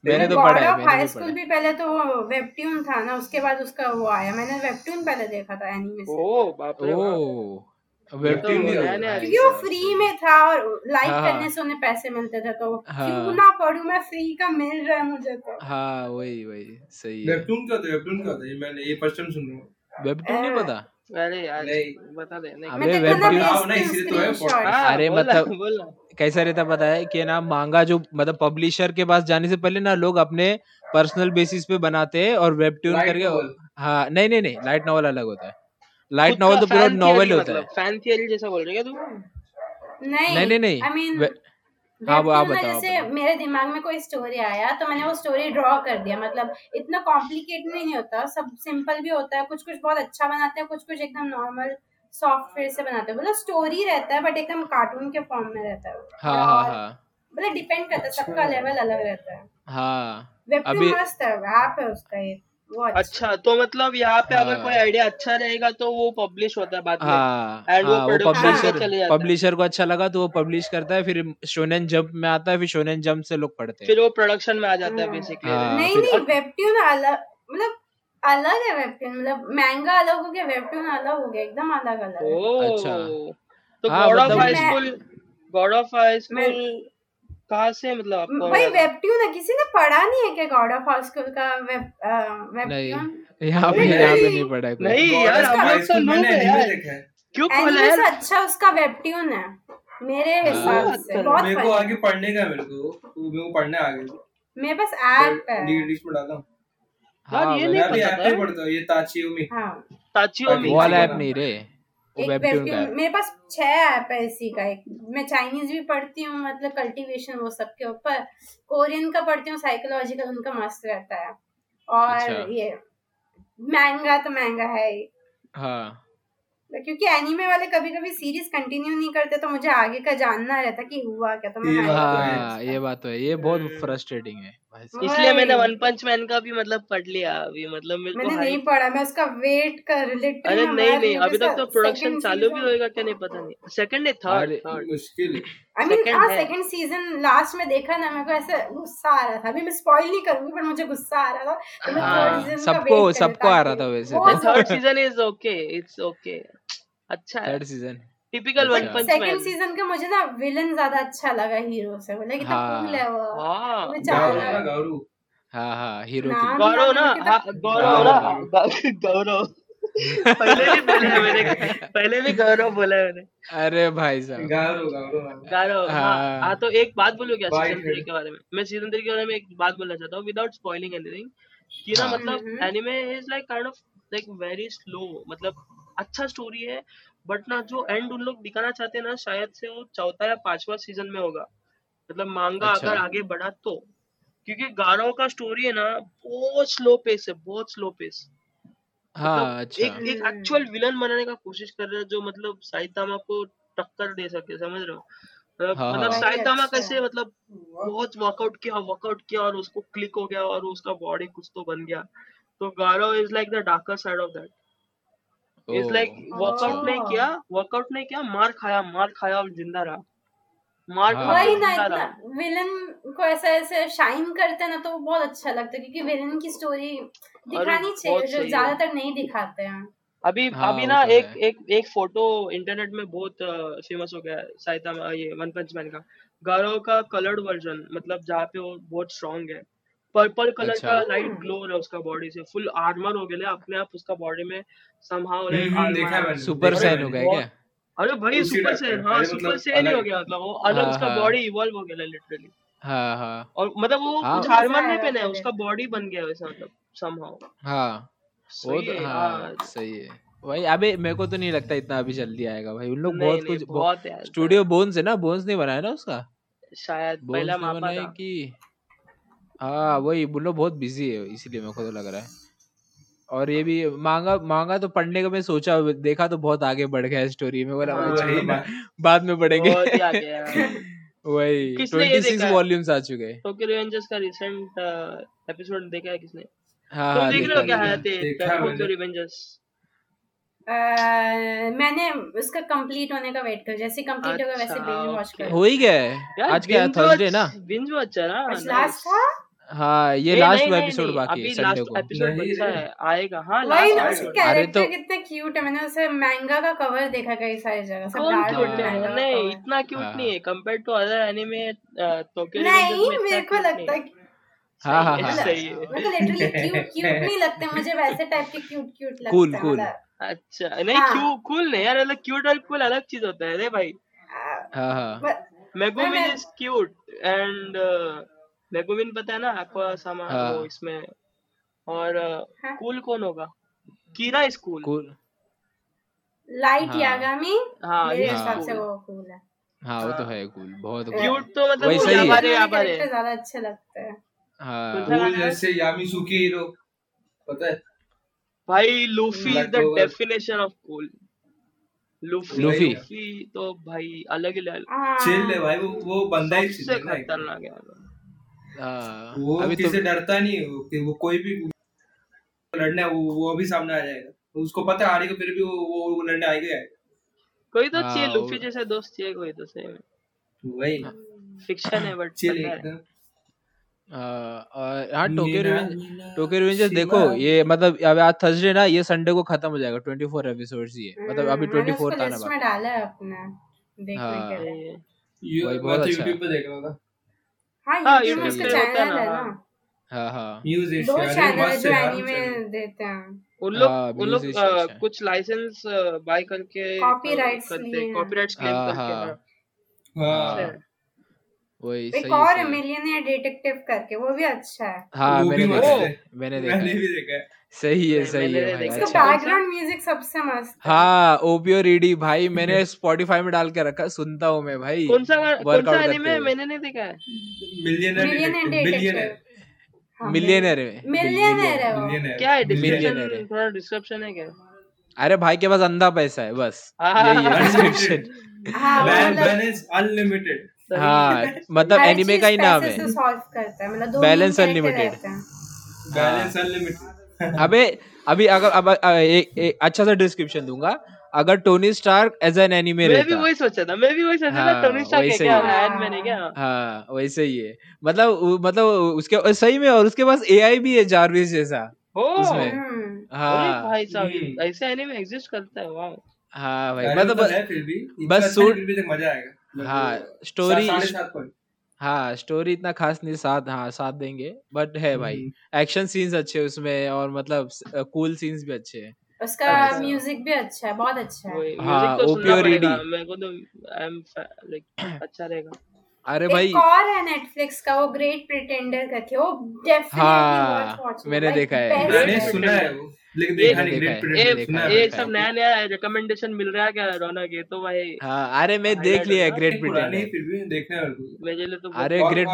मैंने तो पढ़ा है हाई स्कूल भी पहले तो वो वेबट्यून था ना उसके बाद उसका वो आया। मैंने वेबट्यून पहले देखा था एनीमे से। ओ बाप रे ओ तो वेबटून भी नया तो नया भाई क्योंकि वो फ्री में था और लाइक हाँ। करने से उन्हें पैसे मिलते थे तो क्यों हाँ ना पढ़ूं मैं फ्री का मिल रहा है मुझे तो। हाँ वही वही सही है। वेबटून क्या होता वेबटून क्या होता ये मैंने ये फ़र्स्ट टाइम सुन रहा हूँ। वेबटून नहीं पता? अरे यार बता दे अबे वेबटून तो हाँ अरे मतलब कैसा रहता पता है कि ना मांगा जो मतलब पब्लिशर के पास जाने से पहले ना लोग अपने पर्सनल बेसिस पे बनाते हैं और वेबट्यून करके हाँ नहीं नहीं नहीं लाइट नॉवल अलग होता है। लाइट नॉवल तो पूरा नॉवल होता है। मतलब फ़ैन थियरी जैसा बोल रही है तू? नहीं नहीं नहीं आई मीन हाँ वो आप बताओ जैसे मेरे दिमाग में कोई स्टोरी आया तो मैंने वो स्टोरी ड्रॉ कर दिया। मतलब इतना कॉम्प्लिकेटेड नहीं होता सब सिंपल भी होता है। कुछ कुछ बहुत अच्छा बनाते हैं कुछ कुछ एकदम नॉर्मल सॉफ्टवेयर से बनाते हैं। मतलब स्टोरी रहता है बट एकदम कार्टून के फॉर्म में रहता है हाँ हाँ हाँ। मतलब डिपेंड करता है सबका अच्छा। लेवल अलग रहता है। हाँ। वेबटून अभी मस्त है ऐप है उसका ये। वो अच्छा अच्छा तो मतलब यहाँ पे अगर कोई हाँ। आइडिया अच्छा रहेगा तो वो पब्लिश होता है बाद में। हाँ एंड वो हाँ वो पब्लिशर है। पब्लिशर को अच्छा लगा तो वो पब्लिश करता है फिर शोनेन जंप में आता है फिर शोनेन जंप से लोग पढ़ते हैं। फिर वो प्रोडक्शन में आ जाता है हाँ। बेसिकली हाँ। नहीं नहीं वेबट्यून अलग मतलब अलग है वेबट्यून मतलब महँगा अलग हो गया वेबट्यून अलग हो गया एकदम अलग अलग अच्छा। तो हाँ God of High School God of High School कहाँ से मतलब आपको भाई वेबट्यून है? किसी ने पढ़ा नहीं है क्या गॉड ऑफ़ हाई स्कूल का वेब नहीं वेबट्यून यहाँ पे नहीं यहाँ पे नहीं। पढ़ा है नहीं यार हम लोग तो नूब है है। क्यों खोला से अच्छा उसका वेबट्यून है। मेरे हिसाब हाँ से बहुत मेरे को आगे पढ़ने का मेरे को। तो मेरे को पढ़ने आ गया मेरे पास ऐप है। लिस्ट में डाला हूँ हाँ ये नहीं पता पढ़ता ये ताचियोमी हाँ। ताचियो ताकि मी वो वाला ऐप नहीं रे। एक मेरे पास छह ऐप है इसी का एक। मैं चाइनीज़ भी पढ़ती हूँ मतलब कल्टीवेशन वो सब के ऊपर। कोरियन का पढ़ती हूँ साइकोलॉजिकल उनका मस्त रहता है। और अच्छा। ये महँगा तो महँगा है ही। हाँ। क्योंकि एनीमे वाले कभी कभी सीरीज़ कंटिन्यू नहीं करते तो मुझे आगे का जानना रहता कि हुआ क्या तो मैं ये बात तो हाँ। ये बात तो है। ये बहुत फ्रस्ट्रेटिंग है। इसलिए मैंने वन पंच मैन का भी मतलब पढ़ लिया अभी मतलब मेरे मैंने नहीं पढ़ा मैं उसका वेट कर लिटरली अरे नहीं नहीं अभी तक तो प्रोडक्शन चालू भी होएगा क्या नहीं पता नहीं। सेकंड है थर्ड मुश्किल। आई मीन सेकंड हाँ सेकंड सीज़न लास्ट में देखा ना मेरे को ऐसे गुस्सा आ रहा था। अभी मैं स्पॉइल नहीं करूँगी पर मुझे गुस्सा आ रहा था तो थर्ड हाँ सीज़न सबको सबको आ रहा था वैसे। Third season is okay it's okay अच्छा है। Third season typical One Punch second season का मुझे ना विलन ज़्यादा अच्छा लगा हीरो से बोले कितना कूल हाँ। है वो। हाँ। बेचारा गारू ना गारू हाँ हाँ हीरो की गौरव ना है हाँ गौरव ना गारू गारू ग- गौरव। पहले भी बोला है मैंने पहले भी गौरव बोला मैंने। अरे भाई साहब। गारू गारू गौरव हाँ। हाँ। हाँ तो एक बात बोलूँ क्या सीज़न थ्री के बारे में? मैं सीज़न थ्री के बारे में एक बात बोलना चाहता हूँ विदाउट स्पॉइलिंग एनीथिंग कि ना हाँ। मतलब anime is like kind of like very slow मतलब अच्छा स्टोरी है बट ना जो एंड उन लोग दिखाना चाहते हैं ना शायद से वो चौथा या पांचवा सीज़न में होगा। मतलब मांगा अच्छा। अगर आगे बढ़ा तो। क्योंकि गारो का स्टोरी है ना बहुत स्लो पेस है बहुत स्लो पेस मतलब हाँ अच्छा। एक एक एक्चुअल विलन बनाने का कोशिश कर रहे हैं जो मतलब साइतामा को टक्कर दे सके समझ रहे हो? मतलब हाँ मतलब हाँ साइतामा अच्छा। कैसे मतलब बहुत वर्कआउट किया वर्कआउट किया और उसको क्लिक हो गया और उसका बॉडी कुछ तो बन गया। तो Garo is like the darker side of that is like workout नहीं किया वर्कआउट नहीं किया मार खाया मार खाया और ज़िंदा रहा। मार के वही हाँ ना ज़िंदा इतना रहा। विलन को ऐसा ऐसे शाइन करते हैं ना तो बहुत अच्छा लगता है क्योंकि विलन की स्टोरी दिखानी चाहिए जो ज़्यादातर नहीं दिखाते हैं। अभी हाँ अभी ना तो एक एक एक फ़ोटो इंटरनेट में बहुत फ़ेमस हो गया है साइतामा ये वन पंच मैन का। गारो का कलर्ड वर्जन मतलब जहाँ पे वो बहुत स्ट्रांग है। पर्पल कलर अच्छा। का लाइट ग्लो हो रहा है उसका बॉडी से। फुल आर्मर हो गया अपने आप उसका बॉडी में समहाउ लाइक है सुपर सैन हो गया क्या? अरे भाई सुपर सैन हाँ सुपर मतलब सैन ही हो गया मतलब वो अलग हाँ, उसका हाँ। बॉडी इवॉल्व हो गया लिटरली हाँ हाँ। और मतलब वो हाँ। कुछ आर्मर नहीं पहना है उसका बॉडी बन गया वैसा मतलब समहाउ हाँ। वो सही तो है हाँ सही है। भाई अबे मेरे को तो नहीं लगता इतना अभी जल्दी आएगा भाई। उन लोग बहुत नहीं कुछ बहुत स्टूडियो बोन्स है ना? बोन्स ने बनाया ना उसका? शायद पहला मापा था। कि हाँ वही वो लोग बहुत बिज़ी है इसीलिए मेरे को तो लग रहा है। और ये भी मांगा मांगा तो पढ़ने का मैं सोचा देखा तो बहुत आगे बढ़ गया है स्टोरी में बोला हाँ, वही ना। बाद में पढ़ेंगे। बहुत ही आगे है। वही किसने ये ट्वेंटी सिक्स देखा? है? वॉल्यूम्स आ चुके हैं। टोक्यो रिवेंजर्स का रिसेंट एपिसोड देखा है किसने? हाँ तुम हाँ देख रहे हो क्या देखा। हयाते देखा है टोक्यो मैंने। रिवेंजर्स मैंने उसका कंप्लीट होने का वेट कर जैसे कंप्लीट होगा वैसे अच्छा, बिंज वॉच कर। हो ही गया है। आज क्या थर्सडे ना? बिंज वॉच है आज लास्ट था? हाँ ये लास्ट नहीं, एपिसोड बाकी है संडे को। नहीं। है आएगा। हाँ वही लास्ट ना उसके अरे कैरेक्टर तो- कितने क्यूट है मैंने उसे मैंगा का कवर देखा कई सारी जगह सब कौन क्यूट है? नहीं इतना क्यूट हाँ। नहीं है compare to other anime Tokyo नहीं में मेरे को लगता नहीं है। हाँ हाँ हाँ सही है मेरे को लिटरली क्यूट क्यूट नहीं लगते मुझे वैसे टाइप के क्यूट क्यूट लगते हैं cool. अच्छा नहीं हाँ। क्यों कूल नहीं यार क्यूट और कूल अलग चीज़ होता है रे भाई। हाँ। हाँ मेगुमिन मैं- इज़ क्यूट एंड मेगुमिन पता है ना aqua सामा हाँ। वो इसमें और हाँ। कूल कौन होगा Kira is cool cool Light हाँ। यागामी हाँ मेरे हिसाब से वो कूल है हाँ वो तो हाँ। है कूल बहुत क्यूट तो मतलब वैसा ही है। वाले याबारे character ज़्यादा अच्छे लगते हैं हाँ कूल गाना है? जैसे यामिसुकी हीरो पता है भाई Luffy is the definition of cool Luffy Luffy. तो भाई अलग ही लेवल हाँ। चिल है भाई वो वो बंदा ही चिल है। खतरनाक है हाँ, वो अभी तो किसी डरता नहीं वो कि वो कोई भी लड़ना है वो वो अभी सामने आ जाएगा। उसको पता है हारेगा फिर भी वो वो, वो लड़ने आएगा आएगा। कोई तो हाँ, चाहिए लूफी जैसा दोस्त चाहिए कोई तो सही में। वही। फिक्शन है बट पता है। हाँ, हाँ टोक्यो रिवेंज टोक्यो रिवेंजर्स देखो ये मतलब अब आज थर्सडे ना ये संडे को खत्म हो जाएगा ट्वेंटी फोर एपिसोड्स ही है मतलब अभी हम्म, ट्वेंटी मैंने फोर्थ उसको आना बाकी डाला है अपना देखने हाँ। के लिए। ये वही बहुत तो अच्छा। यूट्यूब पे देख रहा था। हाँ हाँ, यूट्यूब में उसका है चैनल है हाँ। ना। हाँ हाँ। न्यूज़ दो चैनल है जो एनीमे देते हैं। उन लोग हाँ, उन लोग Music अ, Station। कुछ लाइसेंस बाय करके कॉपीराइट्स करते कॉपीराइट्स क्लेम करके अच्छा। वही एक और है डिटेक्टिव करके वो भी अच्छा है। हाँ वो मैंने भी देखा है। मैंने देखा मैंने है। भी देखा है। सही है सही है देखा। उसका अच्छा? बैकग्राउंड म्यूज़िक सबसे मस्त है। हाँ ओपियो रीडी भाई मैंने स्पॉटिफाई में डाल के रखा सुनता हूँ मैं भाई। कौन सा कौन सा एनीमे मैंने नहीं देखा है? मिलियनर मिलियनियर बिलियनर डिटेक्टिव हाँ, मिलियनर में मिलियनर है वो। क्या है? है। थोड़ा डिस्क्रिप्शन है क्या? अरे भाई के पास अंधा पैसा है बस। यही है हाँ, डिस्क्रिप्शन वो मतलब अनलिमिटेड हाँ मतलब एनिमे का ही नाम है। से सॉल्व करता है मतलब दो Balance main character unlimited। रहते हैं। बैलेंस अनलिमिटेड अबे अभी अगर अब एक अच्छा सा डिस्क्रिप्शन दूँगा। अगर Tony Stark as an anime मैं भी वही सोचा था मैं भी वही सोचा था हाँ, टोनी स्टार्क है क्या? है। आयरन मैन है क्या? हाँ वैसे ही है। मतलब मतलब उसके सही में और उसके पास एआई भी है जारविस जैसा। हो उसमें। हम्म, अरे हाँ भाई साहब हम्म। ऐसे एनिमे एग्जिस्ट करता है वाह हाँ भाई मतलब है बस सूट- भी तक मज़ा आएगा। हाँ स्टोरी हाँ स्टोरी इतना खास नहीं साथ हाँ साथ देंगे बट है भाई। हम्म। एक्शन सीन्स अच्छे उसमें और मतलब कूल सीन्स भी अच्छे हैं। उसका अच्छा। म्यूज़िक भी अच्छा है बहुत अच्छा है। हाँ, म्यूज़िक तो। मेरे को तो आई एम लाइक अच्छा रहेगा। अरे भाई। एक और है नेटफ्लिक्स का वो ग्रेट प्रिटेंडर करके वो डेफिनेटली हाँ, मैंने देखा है। मैंने सुना है वो। लेकिन देखा नहीं ग्रेट है, ये सब नया नया रिकमेंडेशन मिल रहा है क्या रौनक? ये तो भाई हाँ अरे मैं देख लिया है ग्रेट प्रिटेंडर फिर भी देखना है मेरे लिए तो अरे ग्रेट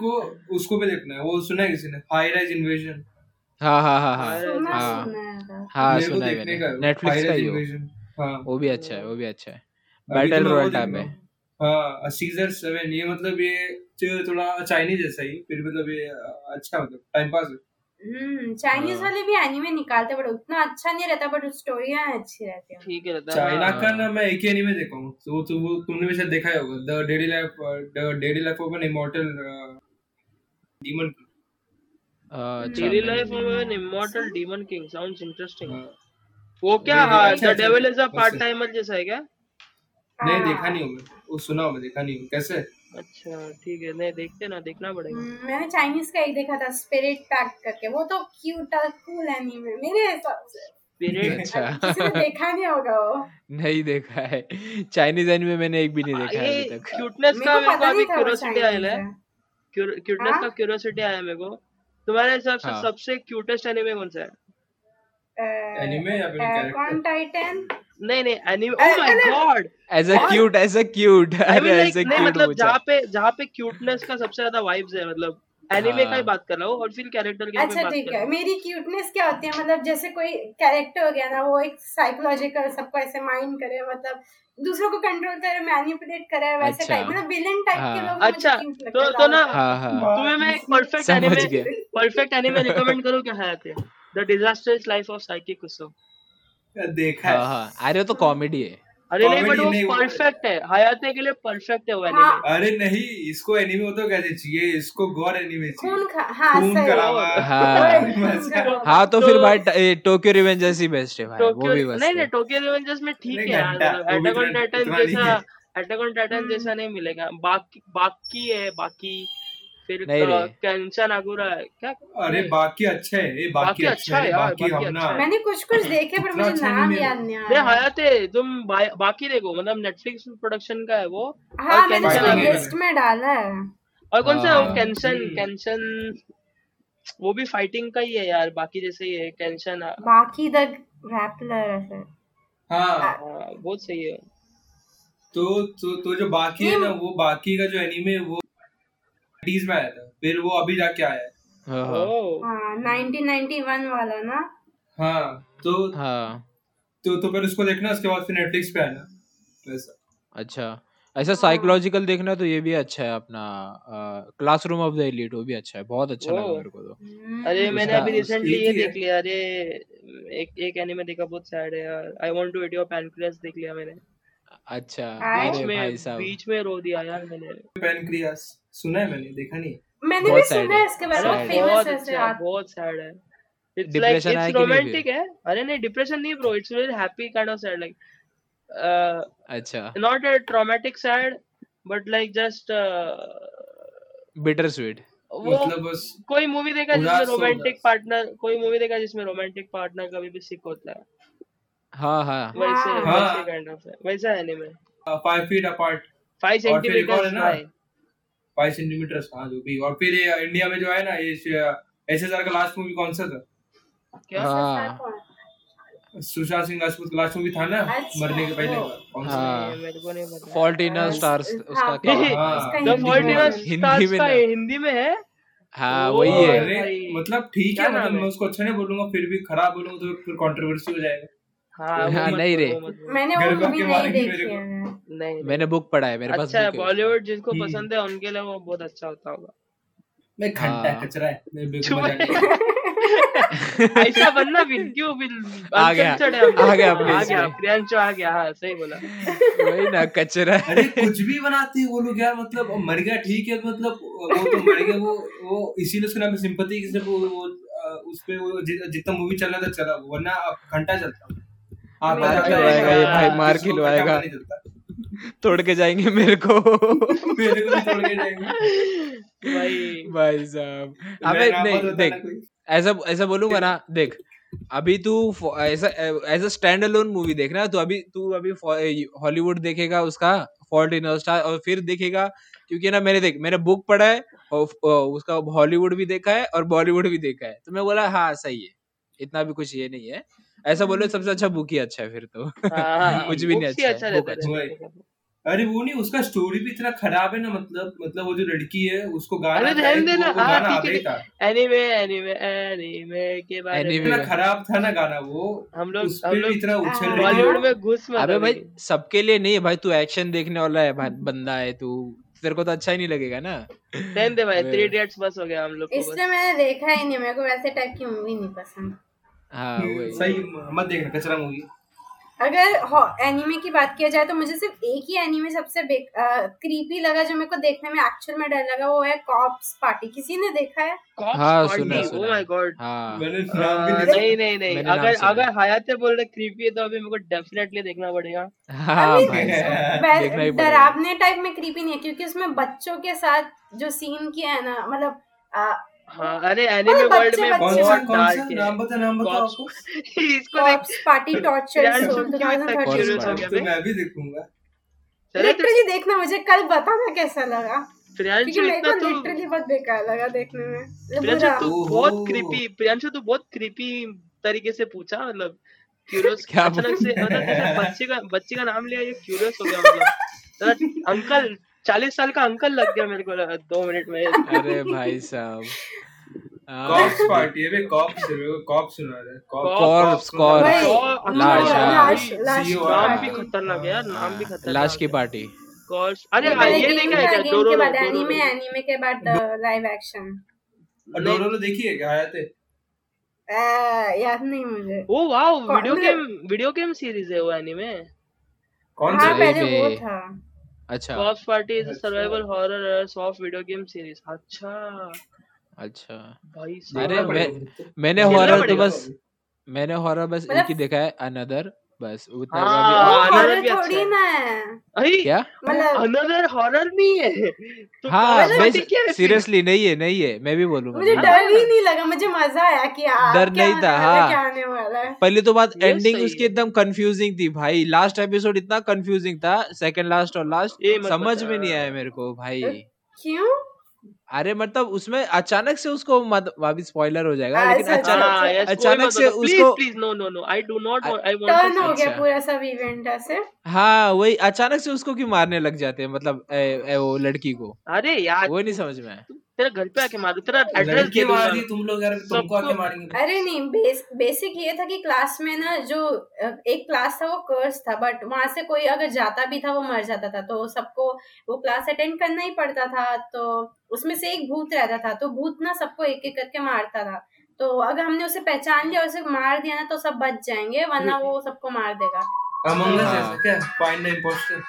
को उसको भी देखना है। वो सुना है किसी ने? हाई राइज इन्वेजन हाँ हाँ हाँ हाँ। सुना हाँ। सुना है हाँ है मैंने। नेटफ्लिक्स का ही हो। इन्वेजन हाँ। वो भी अच्छा है वो भी अच्छा है। बैटल तो रॉयल टाइप है। हाँ सीजर सेवन ये मतलब ये थोड़ा चाइनीज़ जैसा ही फिर मतलब ये अच्छा मतलब टाइम पास है। हम्म चाइनीज़ हाँ। वाले भी एनिमे निकालते बट उतना अच्छा नहीं रहता बट स्टोरियाँ अच्छी रहती हैं ठीक है रहता है चाइना हाँ। का ना मैं एक ही एनीमे देखा हूँ तो वो तो वो तुमने भी शायद देखा ही होगा the daily life the daily life of an immortal demon daily life of an immortal demon king sounds interesting हाँ। वो क्या द अच्छा, अच्छा, devil is a. Part timer जैसा है क्या नहीं हाँ। देखा नहीं हूँ मैं वो सुना हूँ मैं देखा नहीं हूँ कैसे अच्छा ठीक है। नहीं देखते ना देखना पड़ेगा। हम्म, मैंने चाइनीज़ का एक देखा था स्पिरिट पैक्ट करके। वो तो क्यूट और कूल एनीमे मेरे हिसाब से। स्पिरिट अच्छा। देखा नहीं होगा वो। नहीं देखा है। चाइनीज़ एनिमे मैंने एक भी नहीं देखा है अभी तक। क्यूटनेस का मेरे को अभी क्यूरियोसिटी आया है। क्यूटनेस हाँ? का क्यूरियोसिटी आया मेरे को। तुम्हारे हिसाब से हाँ। सबसे क्यूटेस्ट एनिमे कौन सा है? Anime या फिर character? कौन टाइटन नहीं नहीं anime oh my god as a cute as a cute I अरे ऐसे नहीं क्यूट मतलब जहाँ पे जहाँ पे क्यूटनेस का सबसे ज़्यादा वाइब्स है मतलब एनिमे का ही। हाँ। बात कर रहा हूँ और फिर कैरेक्टर की अच्छा ठीक है। मेरी क्यूटनेस क्या होती है? मतलब जैसे कोई कैरेक्टर हो गया ना वो एक साइकोलॉजिकल सबको ऐसे माइंड करे मतलब दूसरों को कंट्रोल करे मैनिपुलेट करे वैसे अच्छा। टाइप मतलब विलन टाइप के हाँ। लोग अच्छा, तो तो ना। हाँ हाँ। तुम्हें मैं एक perfect anime perfect anime recommend करूँ क्या है? The disastrous life of Saiki Kusuo देखा हाँ। है हाँ। अरे तो कॉमेडी है। अरे नहीं बट वो परफेक्ट है। हयाते के लिए परफेक्ट है वो हाँ। अरे नहीं इसको एनिमे हो तो कैसे चाहिए इसको गौर एनिमे चाहिए। खून खा हाँ हाँ। वही, हाँ तो तो- फिर भाई टोक्यो रिवेंजर्स ही बेस्ट है भाई वो भी मस्त नहीं नहीं टोक्यो रिवेंजर्स में ठीक है अटैक ऑन टाइटन जैसा अटैक ऑन टाइटन। जैसा नहीं मिलेगा। बाकी बाकी है बाकी फिर नहीं रे। कैंसन अगुरा है क्या? अरे बाकी अच्छा है ये बाकी, बाकी अच्छा है यार, बाकी बाकी अच्छा मैंने कुछ कुछ देखे पर मुझे अच्छा नाम याद नहीं आ रहा। हयाते तुम बाकी देखो मतलब नेटफ्लिक्स प्रोडक्शन का है वो हाँ मैंने कैंसन उसको लिस्ट में डाला है। और कौन सा है वो? हाँ। कैंसन हम्म। कैंसन वो भी फाइटिंग का ही है यार बाकी जैसे ही है कैंसन बाकी द रैपलर ऐसे हाँ। बहुत सही है। तो तो तो जो बाकी है ना वो बाकी का जो एनीमे है वो 90s में आया था। फिर वो अभी जाके आया है। हाँ हाँ। हाँ 1991 वाला ना? हाँ तो हाँ। तो तो फिर उसको देखना उसके बाद फिर नेटफ्लिक्स पे आना। तो ऐसा। अच्छा। ऐसा साइकोलॉजिकल देखना तो ये भी अच्छा है अपना क्लासरूम ऑफ़ द एलीट वो भी अच्छा है। बहुत अच्छा लगा मेरे को तो। हम्म, अरे मैंने अभी रिसेंटली ये देख लिया। अरे एक एक एनिमे देखा बहुत सैड है यार। I want to eat your pancreas देख लिया मैंने। अच्छा बीच अरे में भाई साहब। बीच में रो दिया यार मैंने। पैनक्रियास सुना है मैंने देखा नहीं मैंने भी सुना है। इसके बारे में फ़ेमस है। बहुत सैड है। इट्स लाइक इट्स रोमांटिक है। अरे नहीं डिप्रेशन नहीं bro it's very happy kind of sad like अच्छा। Not a traumatic sad but like just bittersweet मतलब कोई मूवी देखा जिसमें तो रोमांटिक पार्टनर कोई मूवी देखा जिसमें रोमांटिक पार्टनर कभी भी सिक होता है? हाँ हाँ। वैसे हाँ। वैसे काइंड ऑफ़ है वैसा anime five feet apart five और फिर एक और है सेंटीमीटर ना फाइव सेंटीमीटर हाँ जो भी। और फिर ये इंडिया में जो है ना ये एस एस आर का लास्ट मूवी कौन सा था? हाँ। सुशांत सिंह राजपूत का लास्ट मूवी था ना अच्छा, मरने के पहले। कौन सा? हाँ। ये मेरे को नहीं पता। फॉल्ट इन हाँ, स्टार्स उसका क्या? ये- उसका द हिंदी में है। हिंदी में है? हाँ वही है। मतलब ठीक है मतलब मैं उसको अच्छा नहीं बोलूँगा फिर भी खराब बोलूँगा तो फिर कंट्रोवर्सी हो जाएगा। हाँ हाँ, नहीं रे। बोलो, बोलो। मैंने वो मूवी नहीं देखी है नहीं। मैंने बुक पढ़ा है मेरे पास अच्छा बॉलीवुड जिसको हम्म। पसंद है उनके लिए वो बहुत अच्छा होता होगा मैं घंटा हाँ। कचरा है मैं बिल्कुल मज़ा ऐसा बनना फिर क्यों फिर आ गया। आ गया अपने आ गया प्रियांशु आ गया हाँ सही बोला वही ना कचरा अरे कुछ भी बनाते हैं वो लोग यार मतलब मर गया ठीक है मतलब वो तो मर गया वो वो इसीलिए उसके नाम सिंपैथी की सिर्फ़ वो, वो उस पे वो जितना मूवी चल रहा था चला वरना अब घंटा चलता हाँ, मार खिलवाएगा, ये भाई, मार खिलवाएगा। तोड़ के जाएँगे मेरे को। मेरे को तोड़ के जाएँगे। भाई। भाई साहब। अबे नहीं देख ऐसा ऐसा बोलूँगा ना देख अभी तू ऐसा as a standalone movie देखना तो अभी तू अभी हॉलीवुड देखेगा उसका फॉल्ट इन स्टार और फिर देखेगा क्योंकि ना मैंने देख मैंने बुक पढ़ा है और उसका हॉलीवुड भी देखा है और बॉलीवुड भी देखा है। तो मैं बोला हाँ सही है इतना भी कुछ ये नहीं है। ऐसा बोले सबसे अच्छा बुक ही अच्छा है फिर तो। हाँ, कुछ भी नहीं अच्छा रहता अच्छा है। अरे वो नहीं उसका स्टोरी भी इतना खराब है ना मतलब मतलब वो जो लड़की है उसको गाना अरे रहने देना, हाँ, गाना ठीक आता है, था। एनीमे एनीमे एनीमे के बारे में इतना खराब था ना गाना वो हम लोग हम लोग इतना उछल। रही बॉलीवुड में घुस मत अबे भाई सबके लिए नहीं है भाई तू एक्शन देखने वाला है बंदा है तू। तेरे को तो अच्छा ही नहीं लगेगा ना। रहने दे भाई अबे। थ्री इडियट्स बस हो गया हम लोग को इसलिए मैंने देखा ही नहीं मेरे को वैसे टाइप की मूवी नहीं पसंद। हाँ सही मत देखना कचरा मूवी अगर एनीमे की बात किया जाए तो मुझे सिर्फ़ एक ही एनीमे सबसे क्रीपी लगा जो मेरे को देखने में एक्चुअल में डर लगा वो है कॉप्स पार्टी किसी ने देखा है? हाँ, सुना सुना माय है। गॉड हाँ नहीं नहीं नहीं अगर अगर हयाते बोल रहे क्रीपी है तो अभी मेरे को डेफिनेटली देखना पड़ेगा। हाँ ही डरावने टाइप में क्रीपी नहीं है क्योंकि उसमें बच्चों के साथ जो सीन किया है ना मतलब हाँ अरे एनिमे वर्ल्ड में कौन सा बहुत कौन सा? डार्क है नाम बता नाम बता कॉप्स आपको। इसको देख पार्टी टॉर्चर 2013 curious हो गया तो मैं भी देखूँगा। तो लिटरली देखना मुझे कल बताना कैसा लगा। प्रियांशु इतना तो लिटरली बहुत बेकार लगा देखने में। प्रियांशु तू बहुत क्रीपी प्रियांशु तू बहुत क्रीपी तरीके से पूछा मतलब क्यूरियस क्या अचानक से मतलब बच्चे का बच्चे का नाम लिया ये क्यूरियस हो गया मतलब। अंकल चालीस साल का अंकल लग गया मेरे को दो मिनट में अरे भाई साहब हाँ, कॉप्स पार्टी है बे कॉप्स कॉप्स सुना रहा है कॉर्प्स, कॉर्प्स। वही, कॉ- लाश, अच्छा, हाँ। लाश नाम हाँ। भी खतरनाक है यार नाम भी खतरनाक लाश की है। पार्टी कॉर्प्स अरे ये हाँ, देखा है था क्या गेम डोरो के बाद डोरो एनीमे एनीमे के बाद लाइव एक्शन और डोरो देखी है क्या आया थे याद नहीं मुझे ओ वाओ वीडियो मतलब- गेम वीडियो गेम सीरीज़ है वो एनीमे कौन हाँ सा अरे पहले वो बे। था अच्छा। Corpse Party is a survival horror soft video game series अच्छा। अच्छा। भाई अरे मैं मैंने हॉरर तो बस मैंने हॉरर बस एक ही देखा है अनदर बस उतना हाँ, का भी हॉरर भी अच्छा थोड़ी है। ना है क्या मतलब अनदर हॉरर नहीं है तो हाँ? सीरियसली नहीं है नहीं है मैं भी बोलूँगा मुझे नहीं डर है। ही नहीं लगा मुझे मज़ा आया कि यार डर नहीं था, हाँ। क्या आने वाला है पहली तो बात एंडिंग उसकी एकदम कंफ्यूजिंग थी भाई लास्ट एपिसोड इतना कंफ्यूजिंग था सेकंड लास्ट और लास्ट समझ में नहीं आया मेरे को भाई क्यों अरे मतलब उसमें अचानक से उसको मत अभी स्पॉइलर हो जाएगा लेकिन अच्छा, अचानक हाँ, yes, कोई अचानक से उसको- please, no, no, no. I do not अ- want- I टर्न हो गया। पूरा सब इवेंट ऐसे? हाँ वही अचानक से उसको क्यों मारने लग जाते हैं मतलब ए, ए, वो लड़की को? अरे यार वो नहीं समझ में आया। तेरा घर पे आके मारू तेरा एड्रेस लड़की दे दूँगा। मार दी तुम लोग यार तुमको आके मारेंगे। अरे नहीं बेस, बेसिक ये था कि क्लास में ना जो एक क्लास था वो कर्स था बट वहाँ से कोई अगर जाता भी था वो मर जाता था तो सबको वो क्लास अटेंड करना ही पड़ता था तो उसमें से एक भूत रहता था तो भूत ना सबको एक एक करके मारता था। तो अगर हमने उसे पहचान लिया और उसे मार दिया ना तो सब बच जाएँगे वरना वो सबको मार देगा। अमंग अस हाँ। क्या? फाइंड द इंपोस्टर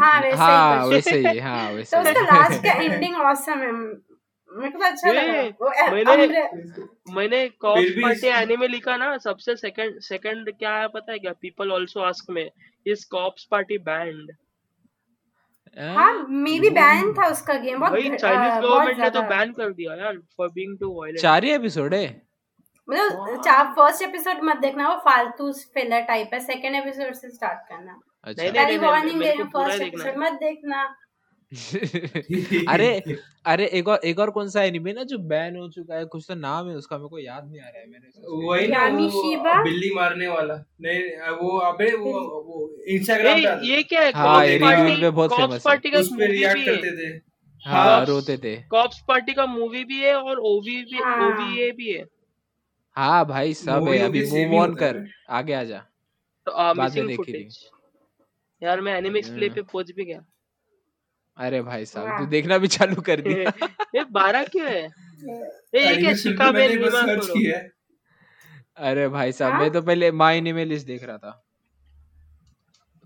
हाँ वैसे हाँ ही वैसे ही हाँ वैसे तो उसका लास्ट का एंडिंग ऑसम है। मेरे को तो अच्छा लगा। मैंने- मैंने कॉप्स पार्टी इस- एनिमे लिखा ना सबसे सेकंड सेकंड क्या है पता है क्या? पीपल आल्सो आस्क में इज़ कॉप्स पार्टी बैंड हाँ? मे बी बैन था उसका गेम बहुत भाई चाइनीज़ गवर्नमेंट ने तो बैन कर दिया यार फॉर बीइंग टू वायलेंट चार ही एपिसोड है। मतलब चार फ़र्स्ट एपिसोड मत देखना वो फालतू फिलर टाइप है सेकंड एपिसोड से स्टार्ट करना। अच्छा। नहीं, नहीं, वार्निंग दे को फ़र्स्ट एपिसोड मत देखना। अरे अरे एक और एक और कौन सा एनिमे ना जो बैन हो चुका है? कुछ तो नाम है उसका मेरे को याद नहीं आ रहा है मेरे वही ना वो शिबा? बिल्ली मारने वाला। नहीं वो अबे वो वो इंस्टाग्राम पे ये क्या है? हाँ, रील पार्टी पे बहुत कॉप्स famous है। उस पे रिएक्ट करते थे। हाँ Cops- रोते थे। कॉप्स पार्टी का मूवी भी है और ओवी भी हाँ। ओवीए भी है। हाँ भाई सब है। अभी मूव ऑन कर। आगे आ जा। तो में मिसिंग देखी यार मैं एनिमिक्स प्ले हाँ। पे पहुँच भी गया। अरे भाई साहब तू देखना भी चालू कर दिया। ये बारह क्यों है? ये ये क्या सर्च किया अरे भाई साहब हाँ? मैं तो पहले माई लिस्ट देख रहा था।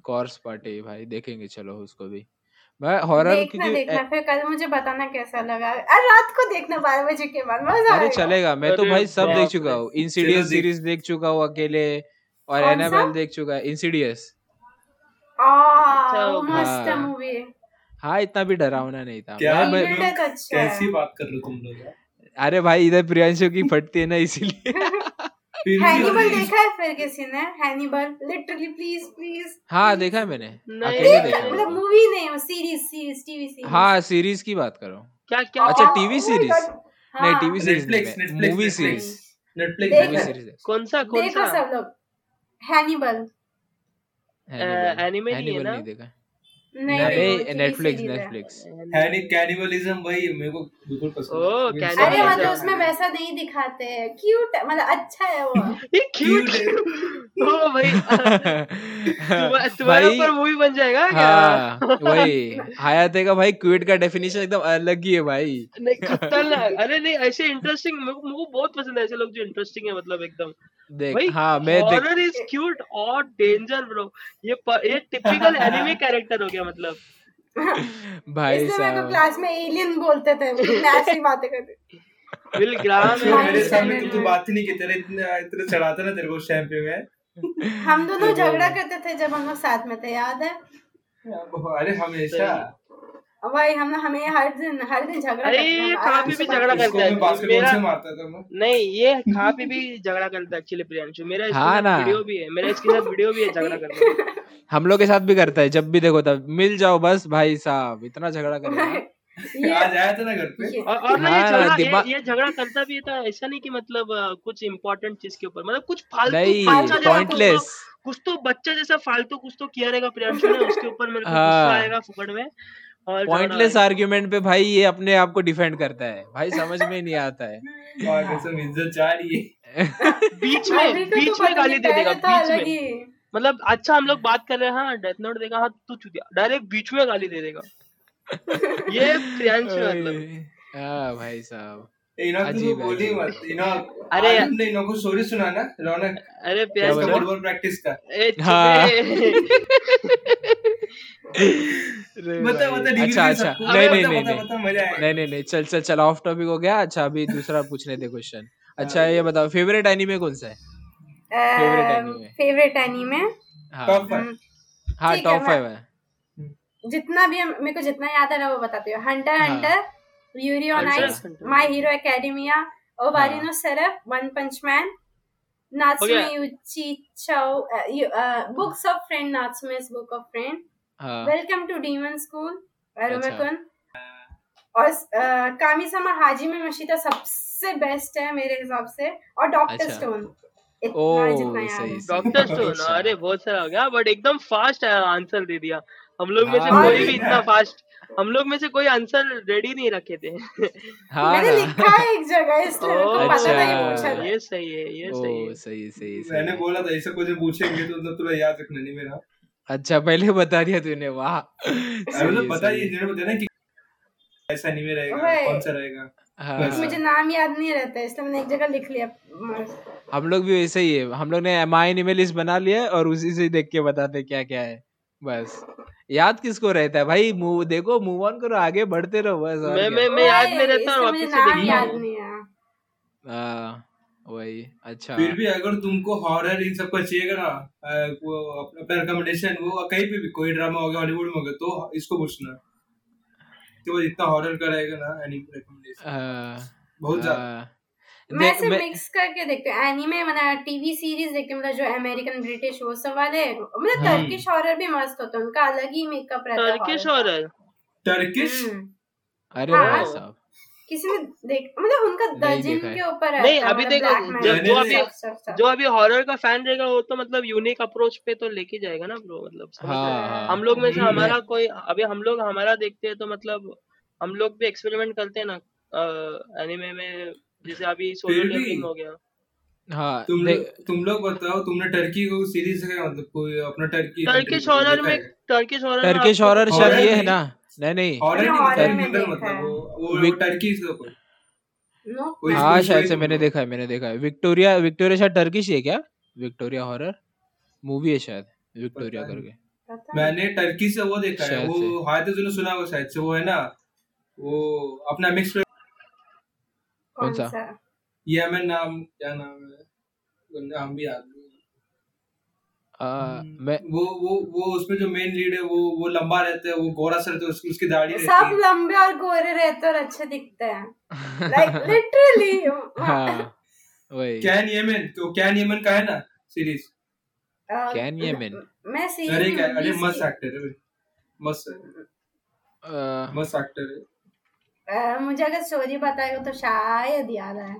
कॉर्स पार्टी भाई देखेंगे चलो उसको भी। मैं हॉरर देखना क्योंकि देखना फिर कल मुझे बताना कैसा लगा। अरे रात को देखना बारह बजे के बाद मज़ा अरे चलेगा मैं तो भाई सब देख चुका हूँ। इंसीडियस। सीरीज़ देख। चुका हूँ अकेले और? एनाबेल देख चुका है। इंसीडियस आ अच्छा, मस्त हाँ। मूवी हाँ इतना भी डरावना नहीं था। क्या मैं- मैं- Dead अच्छा कैसी बात कर रहे हो तुम लोग? अरे भाई इधर प्रियांशु की फटती है ना इसीलिए। हैनिबल देखा है फिर किसी ने? हैनिबल लिटरली प्लीज़ प्लीज़ हाँ देखा है मैंने। अकेले देखा मतलब मूवी नहीं सीरीज़ सीरीज़ टीवी सीरीज़ हाँ सीरीज़ की बात करो। क्या क्या? अच्छा टीवी oh सीरीज़ नहीं हाँ, टीवी सीरीज़ नेटफ्लिक्स नहीं movie Netflix series Netflix movie. Series कौन सा कौन सा? सब लोग। हैनिबल anime है नहीं देखा नहीं नहीं, नहीं नहीं नेटफ्लिक्स नेटफ्लिक्स कैनिबलिज्म वही मेरे को बिल्कुल पसंद ओह, है। अरे मतलब उसमें वैसा नहीं दिखाते हैं। क्यूट मतलब अच्छा है वो। ये क्यूट ओ भाई। तुम्हारे ऊपर मूवी बन जाएगा क्या? हाँ वही। हयाते का भाई क्विट का डेफिनेशन एकदम अलग ही है भाई। नहीं खतरनाक। अरे नहीं ऐसे इंटरेस्टिंग मेरे मेरे को बहुत पसंद है ऐसे लोग जो इंटरेस्टिंग है मतलब एकदम। देख हाँ मैं देख हॉरर इज़ क्यूट और डेंजर ब्रो ये प, ये टिपिकल एनिमे कैरेक्टर हो गया मतलब। भाई मेरे को क्लास में एलियन बोलते थे ऐसी बातें करती। विल ग्राम मेरे सामने. तू तो बात ही नहीं की तेरे इतना इतना चढ़ाता ना तेरे को पे मैं। हम दोनों झगड़ा करते थे जब हम लोग साथ में थे याद है? अरे हमेशा। वही हम लोग हमें हर दिन हर दिन झगड़ा अरे करते आराम पे भी झगड़ा करते करता है। मेरा मारता था मैं नहीं ये खा पे भी झगड़ा करता है एक्चुअली प्रियांशु। मेरा इसके हाँ ना। वीडियो भी है मेरा इसके साथ वीडियो भी है झगड़ा करने का। हम लोग के साथ भी करता है जब भी देखो तब। मिल जाओ बस भाई साहब इतना झगड़ा करेगा हैं। ये आज आया था ना घर पे? और, और ना ये हाँ झगड़ा ये, झगड़ा करता भी था ऐसा नहीं कि मतलब कुछ इम्पोर्टेंट चीज़ के ऊपर मतलब कुछ फालतू पॉइंटलेस तो कुछ तो बच्चा जैसा फालतू कुछ तो किया रहेगा प्रियांशु ने उसके ऊपर मेरे को हाँ। गुस्सा आएगा फुकड़ में। पॉइंटलेस आर्ग्यूमेंट पे भाई ये अपने आप को डिफेंड करता है। भाई समझ में नहीं आता है। है। बीच में का तो बीच में गाली दे देगा बीच में। मतलब अच्छा हम लोग बात कर रहे हैं हाँ डेथ नोट देखा हाँ तू चुतिया। डायरेक्ट बीच में गाली दे देगा। ये प्रियांशु मतलब। हाँ भाई साहब। इनो तो बोली मत इनो अरे- आज हमने इनो को स्टोरी सुना ना रौनक। अरे प्रियांशु। बोला? फुटबॉल प्रैक्टिस का। ए, हाँ। रे। अरे बता बता डिग्री अच्छा अच्छा। नहीं नहीं नहीं नहीं। बता, मज़ा आएगा नहीं नहीं नहीं चल चल चल ऑफ़ टॉपिक हो गया। अच्छा अभी दूसरा पूछने दे क्वेश्चन अच्छा ये बताओ फेवरेट एनीमे कौन सा है? Favorite anime. फेवरेट एनीमे हाँ। टॉप फाइव हाँ है, टॉप मैं- है। जितना भी हम- मेरे को जितना याद आ रहा है वो बताती हूँ। Hunter. Hunter Yuri on Ice My Hero Academia हाँ। Owarino Seraph One Punch Man Natsume. युची चाओ Books of Friend Natsume's Book of Friend Welcome to Demon School. अरुमेकुन और कामिसमा हाजिमे मशीता सबसे बेस्ट है मेरे हिसाब से और डॉक्टर अच्छा। स्टोन ओ, इतना जितना याद सही, है सही। Doctor Stone. अरे बहुत सारा हो गया बट एकदम फास्ट आंसर दे दिया हम लोग में से हाँ। कोई भी इतना फास्ट हम लोग में से कोई आंसर रेडी नहीं रखे थे हाँ मैंने लिखा है एक जगह इसलिए मेरे को पता था ये अच्छा। पूछा था ये सही है ये सही है सही सही मैंने बोला था ऐसा कुछ पूछेंगे तो मतलब तुला याद रखना नहीं मेरा अच्छा पहले बता दिया तूने वाह। मतलब पता ये है। ना कि ऐसा नहीं रहेगा। कौन सा रहेगा? हाँ। मुझे नाम याद नहीं रहता इसलिए मैंने एक जगह लिख लिया। हम लोग भी वैसे ही है। हम लोग ने माई एनिमे लिस्ट बना लिया और उसी से देख के बताते क्या क्या है। बस। याद किसको रहता है? भाई मूव देखो मूव ऑन करो आगे बढ़ते रहो बस मैं मैं मैं याद में रहता हूँ मुझे वापस से नाम हूँ है हाँ, वही अच्छा फिर भी अगर तुमको हॉरर इन सब का चाहिएगा ना वो अप- अपना रिकमेंडेशन वो कहीं पे भी कोई ड्रामा हो गया हॉलीवुड में हो गया तो इसको पूछना कि वो जितना हॉरर का रहेगा ना एनिमे रिकमेंडेशन हाँ, बहुत ज़्यादा हाँ। मैं देख, से मैं- मिक्स करके देखती हूँ एनीमे मैंने टीवी सीरीज़ देखती हूँ मतलब जो अमेरिकन ब्रिटिश वो सब वाले मतलब हाँ। टर्किश हॉरर भी मस्त होता है उनका अलग ही मेकअप रहता है टर्किश हॉरर टर्किश हम्म। अरे हाँ। भाई साहब किसी ने देख मतलब उनका द नहीं जिन देखा है। के ऊपर रहता नहीं, अभी देखो, जब जो सब- अभी- सब- सब- जो अभी हॉरर का फ़ैन रहेगा वो तो मतलब यूनिक अप्रोच पे तो लेके जाएगा ना ब्रो मतलब हो? हाँ? हाँ। हम लोग में से हमारा कोई अभी हम लोग हमारा देखते हैं तो मतलब हम लोग भी एक्सपेरिमेंट करते हैं ना एनिमे में जैसे अभी सोलो लेवलिंग हो गया। हाँ तुम लोग तुम लोग बताओ तुमने टर्की को सीरीज़ का मतलब कोई अपना टर्की टर्किश हॉरर में टर्किश हॉरर टर्किश हॉरर शायद ये है ना। नहीं नहीं। हॉरर मैंने नहीं horror मतलब है। वो वो टर्की से कोई हाँ शायद से मैंने देखा है मैंने देखा है। विक्टोरिया विक्टोरिया शायद टर्किश ही है क्या? विक्टोरिया हॉरर मूवी है शायद विक्टोरिया करके। मैंने टर्की से वो देखा है। वो। हाय तो तूने सुना होगा शायद से वो है ना वो अपना मिक्स कौन सा? यमन नाम क्या नाम है? नाम भी याद नहीं। आ, मैं वो वो वो उसमें जो मेन लीड है वो वो लंबा रहता है वो गोरा सर रहता है उसकी उसकी दाढ़ी रहती सब लंबे और गोरे रहते और अच्छे दिखते हैं। लाइक लिटरली हाँ वही। कैन येमन तो कैन येमन का है ना सीरीज़ कैन येमेन? मैं अरे क्या अरे मस्त एक्टर है मस्त मस्त एक्टर है। मुझे अगर स्टोरी बताएगा तो शायद याद आए।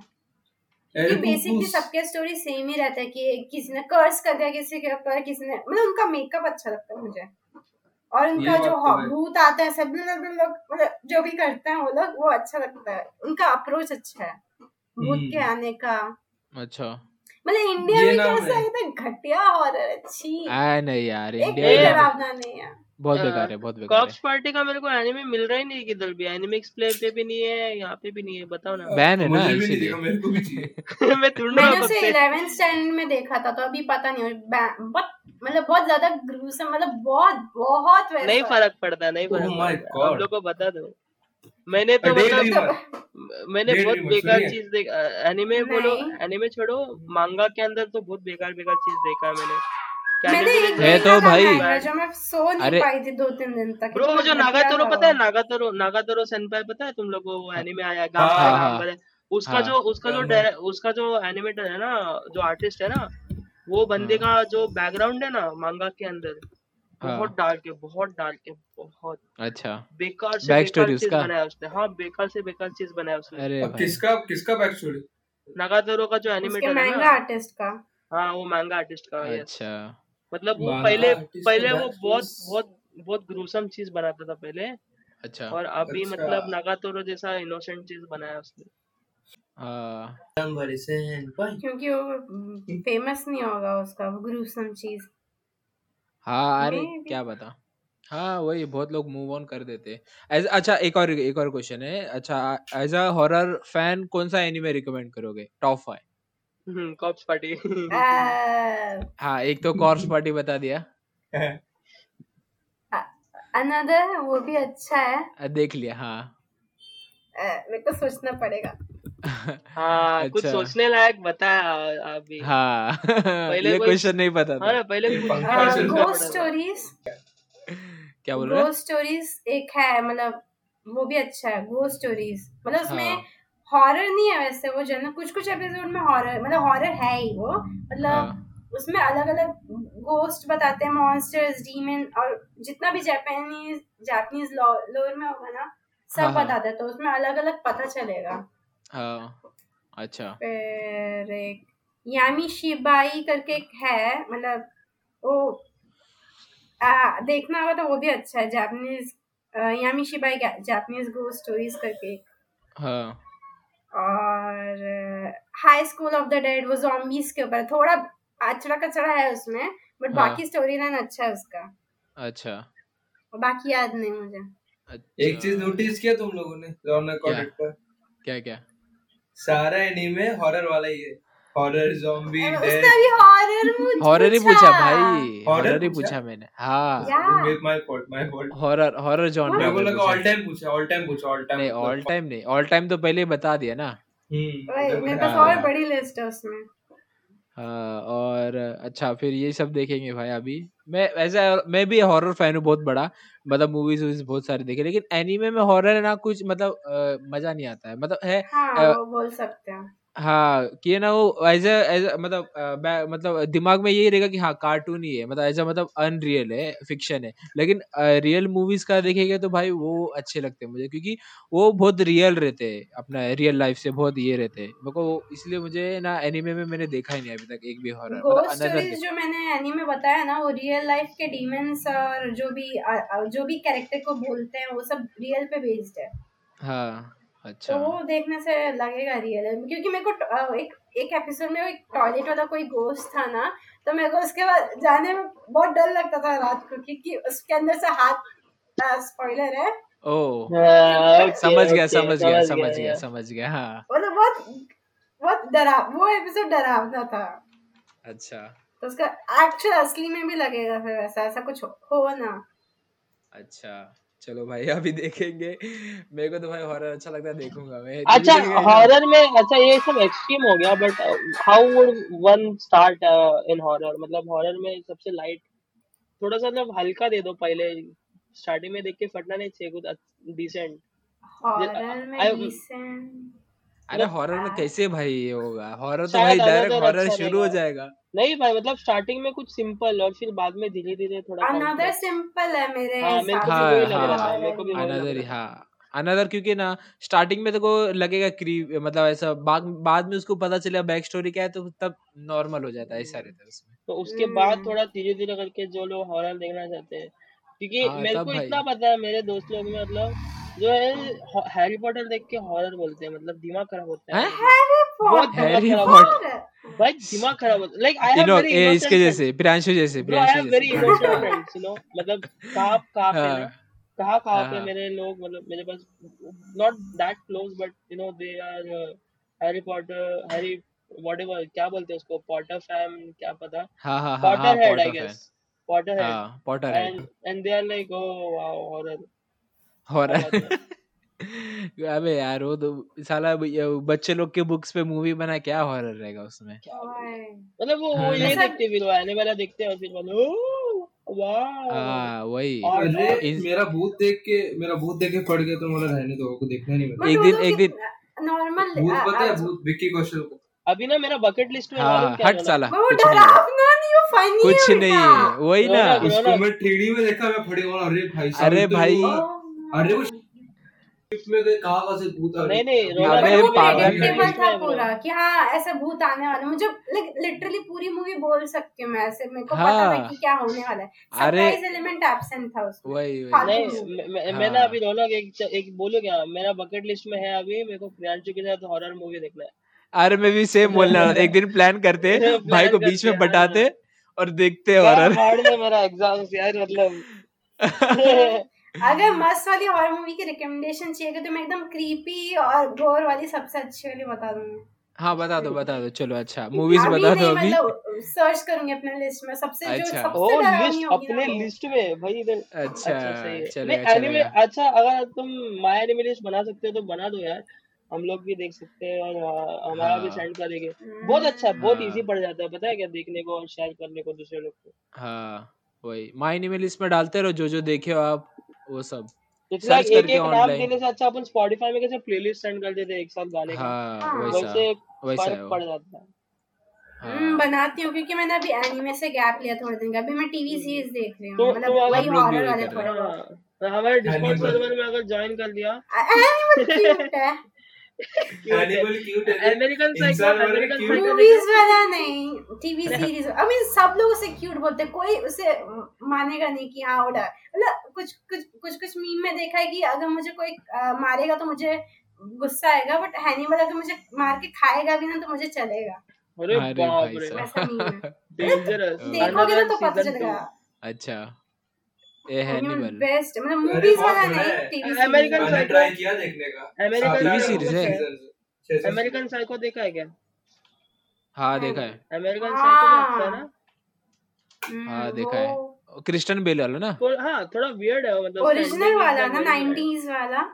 बेसिकली सबके स्टोरी सेम ही रहता है कि किसी ने कर्स कर दिया किसी के ऊपर किसी ने मतलब उनका मेकअप अच्छा लगता है मुझे और उनका जो तो। भूत आता है सब लोग मतलब जो भी करते हैं वो लोग वो अच्छा लगता है उनका अप्रोच अच्छा है भूत के हम्म। आने का अच्छा मतलब इंडिया में कैसा है। तो घटिया हॉरर अच्छी नहीं यार इंडिया डरावना नहीं है बहुत बेकार है बहुत बेकार कॉप्स है। पार्टी का मेरे को एनिमे मिल रहा ही नहीं किधर भी। एनिमिक्स प्ले पे भी नहीं है यहाँ पे भी नहीं है बताओ ना। बैन है ना मुझे भी नहीं इसीलिए। मेरे को भी चाहिए। मैं ढूंढ रहा मैंने हूँ उसे कब से इलेवेंथ स्टैंडर्ड में देखा था तो अभी पता नहीं बहुत मतलब बहुत ज़्यादा ग्रूसम मतलब बहुत बहुत वैसा। नहीं फ़र्क पड़ता नहीं Oh फ़र्क पड़ता। हम. लोग को बता दो मैंने तो मतलब मैंने बहुत बेकार चीज़ देखा एनिमे बोलो एनिमे छोड़ो मांगा के अंदर तो बहुत बेकार बेकार चीज़ देखा है मैंने। मैंने एक है? तो भाई जो मैं सो नहीं अरे पाई थी दो तीन दिन तक ब्रो जो नागातोरो पता है? नागातोरो नागातोरो सेनपाई पता है तुम लोगों को एनिमे आया है गांबा हाँ हाँ। हाँ? उसका हाँ जो उसका जो उसका जो एनिमेटर है ना जो आर्टिस्ट है ना वो बंदे का जो बैकग्राउंड है ना मांगा के अंदर बहुत डार्क है बहुत डार्क है बहुत। अच्छा। बेकार से बैक बेकार स्टोरी चीज़ उसका? बनाया उसने। हाँ बेकार से बेकार चीज़ बनाया उसने। अरे किसका किसका बैक स्टोरी नागातोरो का जो एनिमेटर है ना। आर्टिस्ट का। हाँ वो मैंगा आर्टिस्ट का अच्छा। मतलब वो पहले पहले वो बहुत बहुत बहुत ग्रूसम चीज़ बनाता था पहले। अच्छा। और अभी अच्छा। मतलब नागातोरो जैसा इनोसेंट चीज़ बनाया उसने। हाँ. क्योंकि वो फ़ेमस नहीं होगा उसका वो ग्रूसम चीज़। हाँ अरे क्या बता? हाँ वही बहुत लोग मूव ऑन कर देते हैं। अच्छा एक और एक और क्वेश्चन है। अच्छा एज अ हॉरर फ़ैन कौन सा एनीमे रिकमेंड करोगे? Top five hmm corpse party हाँ एक तो कॉर्स पार्टी बता दिया। अनदर वो भी अच्छा है। देख लिया हाँ। मेरे को सोचना पड़ेगा। हाँ अच्छा। कुछ सोचने लायक बताया अभी। हाँ पहले ये क्वेश्चन नहीं पता हाँ था ना पहले पंखा हाँ स्टोरीज क्या बोल रहा है? गोस्ट स्टोरीज एक है मतलब वो भी अच्छा है गोस्ट स्टोरीज मतलब उसमें हाँ। हॉरर नहीं है वैसे वो जनरल कुछ कुछ एपिसोड में हॉरर मतलब हॉरर है ही वो। मतलब हाँ। उसमें अलग अलग गोस्ट बताते हैं मॉन्स्टर्स डीमन और जितना भी जापानीज जापानीज लोर में होगा ना हाँ सब हाँ बताते हैं तो उसमें अलग अलग पता चलेगा। हाँ अच्छा। फिर एक यामी शिबाई करके एक है मतलब वो आ, देखना होगा तो वो भी अच्छा है Japanese Yamishibai Japanese ghost stories करके हाँ। और high school of the dead वो जॉम्बीज के ऊपर। थोड़ा अचड़ा कचड़ा है उसमें बट हाँ। बाकी स्टोरी लाइन अच्छा है उसका। अच्छा। और बाकी याद नहीं मुझे। अच्छा। एक चीज़ नोटिस किया तुम लोगों ने रौनक कॉन्टेक्ट पर? क्या क्या? सारा एनीमे हॉरर वाला ही है। हॉरर जॉम्बी उसने अभी हॉरर मुझ हॉरर ही पूछा। भाई। हॉरर ही पूछा? मैंने। हाँ। My fault my fault horror horror genre मेरे को लगा ऑल टाइम पूछा ऑल टाइम पूछा ऑल टाइम नहीं ऑल टाइम नहीं। ऑल टाइम तो पहले ही बता दिया ना। हम्म मेरे पास और बड़ी लिस्ट है उसमें। हाँ और अच्छा फिर ये सब देखेंगे भाई अभी। मैं ऐसा मैं भी हॉरर फ़ैन हूँ बहुत बड़ा। मतलब मूवीज़ वूवीज बहुत सारे देखे लेकिन एनीमे में हॉरर है ना कुछ मतलब अ, मज़ा नहीं आता है। मतलब है हाँ वो बोल सकते हैं। हाँ कि ना वो एज एज मतलब अ, बै- मतलब दिमाग में यही रहेगा कि हाँ कार्टून ही है। मतलब ऐसा मतलब अनरियल है फिक्शन है। लेकिन रियल मूवीज़ का देखेंगे तो भाई वो अच्छे लगते हैं मुझे क्योंकि वो बहुत रियल रहते हैं अपना रियल लाइफ से बहुत ये रहते हैं। मेरे को इसलिए मुझे ना एनीमे में मैंने देखा ही नहीं अभी तक एक भी हॉरर मतलब अनदर स्टोरीज जो मैंने एनीमे बताया ना वो रियल लाइफ के डीमंस और जो भी अ- अ- जो भी कैरेक्टर को बोलते हैं वो सब रियल पे बेस्ड है। हाँ। तो अच्छा वो देखने से लगेगा रियल है। क्योंकि मेरे को एक एक एपिसोड में एक टॉयलेट वाला कोई गोश्त था ना तो मेरे को उसके बाद जाने में बहुत डर लगता था रात को क्योंकि उसके अंदर से हाथ स्पॉइलर है। ओ हाँ समझ गया समझ गया समझ गया समझ गया। हाँ। मतलब बहुत बहुत डरा वो एपिसोड डरावना था। अच्छा। तो उसका एक्चुअल असली में भी लगेगा फिर वैसा ऐसा कुछ हो, हो ना। अच्छा। चलो भाई अभी देखेंगे। मेरे को तो भाई हॉरर अच्छा लगता है देखूँगा मैं। अच्छा हॉरर में अच्छा ये सब एक्सट्रीम हो गया but how would one start in horror मतलब हॉरर में सबसे लाइट थोड़ा सा मतलब हल्का दे दो पहले। स्टार्टिंग में देख के फटना नहीं चाहिए कुछ डिसेंट हॉरर में डिसेंट अरे मतलब हॉरर में कैसे भाई ये होगा? हॉरर तो भाई डायरेक्ट अनदर हॉरर अच्छा शुरू हो जाएगा। नहीं भाई मतलब स्टार्टिंग में कुछ सिंपल और फिर बाद में धीरे धीरे थोड़ा अनदर सिंपल है मेरे हाँ मेरे हिसाब को से भी लग रहा था हाँ मेरे को भी अनदर हाँ अनदर क्योंकि ना स्टार्टिंग में तो को लगेगा क्री मतलब ऐसा बाद बाद में उसको पता चलेगा बैक स्टोरी क्या है तो तब नॉर्मल हो जाता है ऐसा रहता है उसमें तो उसके बाद हम्म। थोड़ा धीरे धीरे करके जो लोग हॉरर देखना चाहते हैं क्योंकि हाँ मेरे को इतना पता है मेरे दोस्त लोग में मतलब जो है हैरी पॉटर देख के हॉरर बोलते हैं मतलब दिमाग खराब होता है। हैरी पॉटर हैरी पॉटर भाई दिमाग खराब होता लाइक आई हैव वेरी इसके जैसे प्रियांशु जैसे Priyanshu very innocent friends you know मतलब कहाँ कहाँ पे हाँ। कहाँ कहाँ पे हाँ। मेरे लोग मतलब मेरे पास not that close but you know they are Harry Potter Harry whatever क्या बोलते हैं उसको? पॉटर फैम क्या पता? हाँ हाँ हाँ हाँ Potter head I guess Potter head हाँ Potter head and and they are like oh wow horror horror अबे यार वो तो साला बच्चे लोग के बुक्स पे मूवी बना क्या हॉरर रहेगा उसमें? मतलब वो वो हाँ। ये देखते फिर वो आने वाला देखते हैं और फिर बोलो वाओ। हाँ वही। अरे इस मेरा भूत देख के मेरा भूत देख के पड़ गया तो बोला रहने दो को देखना नहीं मेरे एक दिन एक दिन। नॉर्मल भूत पता है भूत विक्की कौशल को। अभी ना मेरा बकेट लिस्ट में हाँ हट साला कुछ नहीं। डरावना नहीं वो फनी कुछ नहीं है वही ना। उसको मैं 3D में देखा मैं फड़ी बोला अरे भाई अरे भाई अरे वो में गए कहाँ से भूत आ नहीं नहीं पागल था है। पूरा कि हाँ ऐसा भूत आने वाला मुझे लिटरली पूरी मूवी बोल सकती हूँ मैं ऐसे मेरे को पता था कि क्या होने वाला सरप्राइज़ एलिमेंट एब्सेंट था उसमें। वही वही। फालतू नहीं मूवी मैं मैं मैं ना अभी रोनक एक एक बोलूँ क्या मेरा बकेट लिस्ट में है अभी मेरे को प्रियांशु के साथ हॉरर मूवी देखना है। अरे मैं भी सेम बोलने वाला एक दिन प्लान करते भाई को बीच में हाँ। बटाते और देखते हॉरर मेरा एग्ज़ाम्स यार मतलब। अगर मस्त वाली हॉरर मूवी की रिकमेंडेशन चाहिए तो मैं एकदम क्रीपी और गोर वाली सबसे अच्छी वाली बता दूँगी। हाँ बता दो बता दो। चलो अच्छा। मूवीज़ बता दो अभी मतलब सर्च करूँगी अपने लिस्ट में। सबसे अच्छा। ओ सबसे डरावनी लिस्ट अपने लिस्ट में भाई इधर। अच्छा अच्छा है। नहीं एनिमे अच्छा अगर तुम माय एनिमे लिस्ट बना सकते हो तो बना दो यार। हम लोग भी देख सकते हैं और आ, हमारा भी हाँ। सेंड करेंगे बहुत अच्छा है बहुत इजी हाँ। पड़ जाता है पता है क्या? देखने को और शेयर करने को दूसरे लोग को। हाँ वही। माई एनिमे लिस्ट में डालते रहो जो जो देखे हो आप। वो सब। इट्स लाइक सर्च एक नाम देने से अच्छा अपन स्पॉटिफाई में कैसे प्लेलिस्ट सेंड कर देते हैं एक साथ गाने का। हाँ वैसा फ़र्क पड़ जाता है। हम्म, हाँ बनाती हूँ क्योंकि मैंने अभी एनीमे से गैप लिया थोड़े दिन का। अभी मैं टीवी सीरीज़ देख रही तो हूँ मतलब वही हम लोग भी हॉरर वाले थोड़े। हैं तो हमारे डिस्कॉर्ड सर्वर में अगर ज्वाइन कर लिया क्यूट है। अमेरिकन मूवीज़ वाला नहीं टीवी सीरीज़ आई मीन सब लोग उसे क्यूट बोलते हैं। कोई उसे मानेगा नहीं कि हाँ उड़ा। मतलब कुछ कुछ कुछ कुछ मीम में देखा है कि अगर मुझे कोई मारेगा तो मुझे गुस्सा आएगा बट हैनिबल अगर मुझे मार के खाएगा भी ना तो मुझे चलेगा। अरे बाप रे। है। डेंजरस देखोगे ना तो पता चलेगा। टू अच्छा बेस्ट मतलब अरे मूवीज़ वाला नहीं टीवी अमेरिकन मैंने ट्राई किया देखने का। अमेरिकन टीवी सीरीज़ है देखा है। सीज़न छह छह अमेरिकन साइको देखा है क्या? हाँ देखा है। अमेरिकन साइको अच्छा है हाँ ना? हम्म, हाँ देखा है। क्रिस्टन बेल वाला ना? हाँ थोड़ा वियर्ड है मतलब ओरिजिनल वाला ना वही 90s वाला?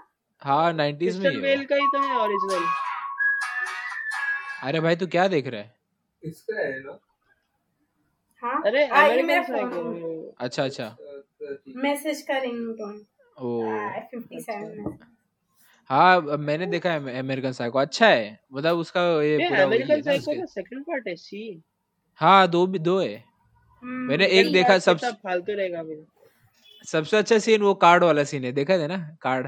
हाँ नाइनटीज में क्रिस्टन बेल का ही तो है ओरिजिनल अरे भाई तू क्या देख रहा है? इसका है ना हाँ? अरे मेरा अमेरिकन साइको अच्छा अच्छा। अ, तो है मैसेज का रिंगटोन ओ फिफ्टी अच्छा। सेवन हाँ मैंने देखा है अमेरिकन साइको अच्छा है मतलब उसका ये ये पूरा अमेरिकन है साइको का सेकंड पार्ट है सी हाँ दो भी दो है। मैंने एक देखा सब फालतू रहेगा सबसे अच्छा सीन वो कार्ड वाला सीन है देखा है ना? कार्ड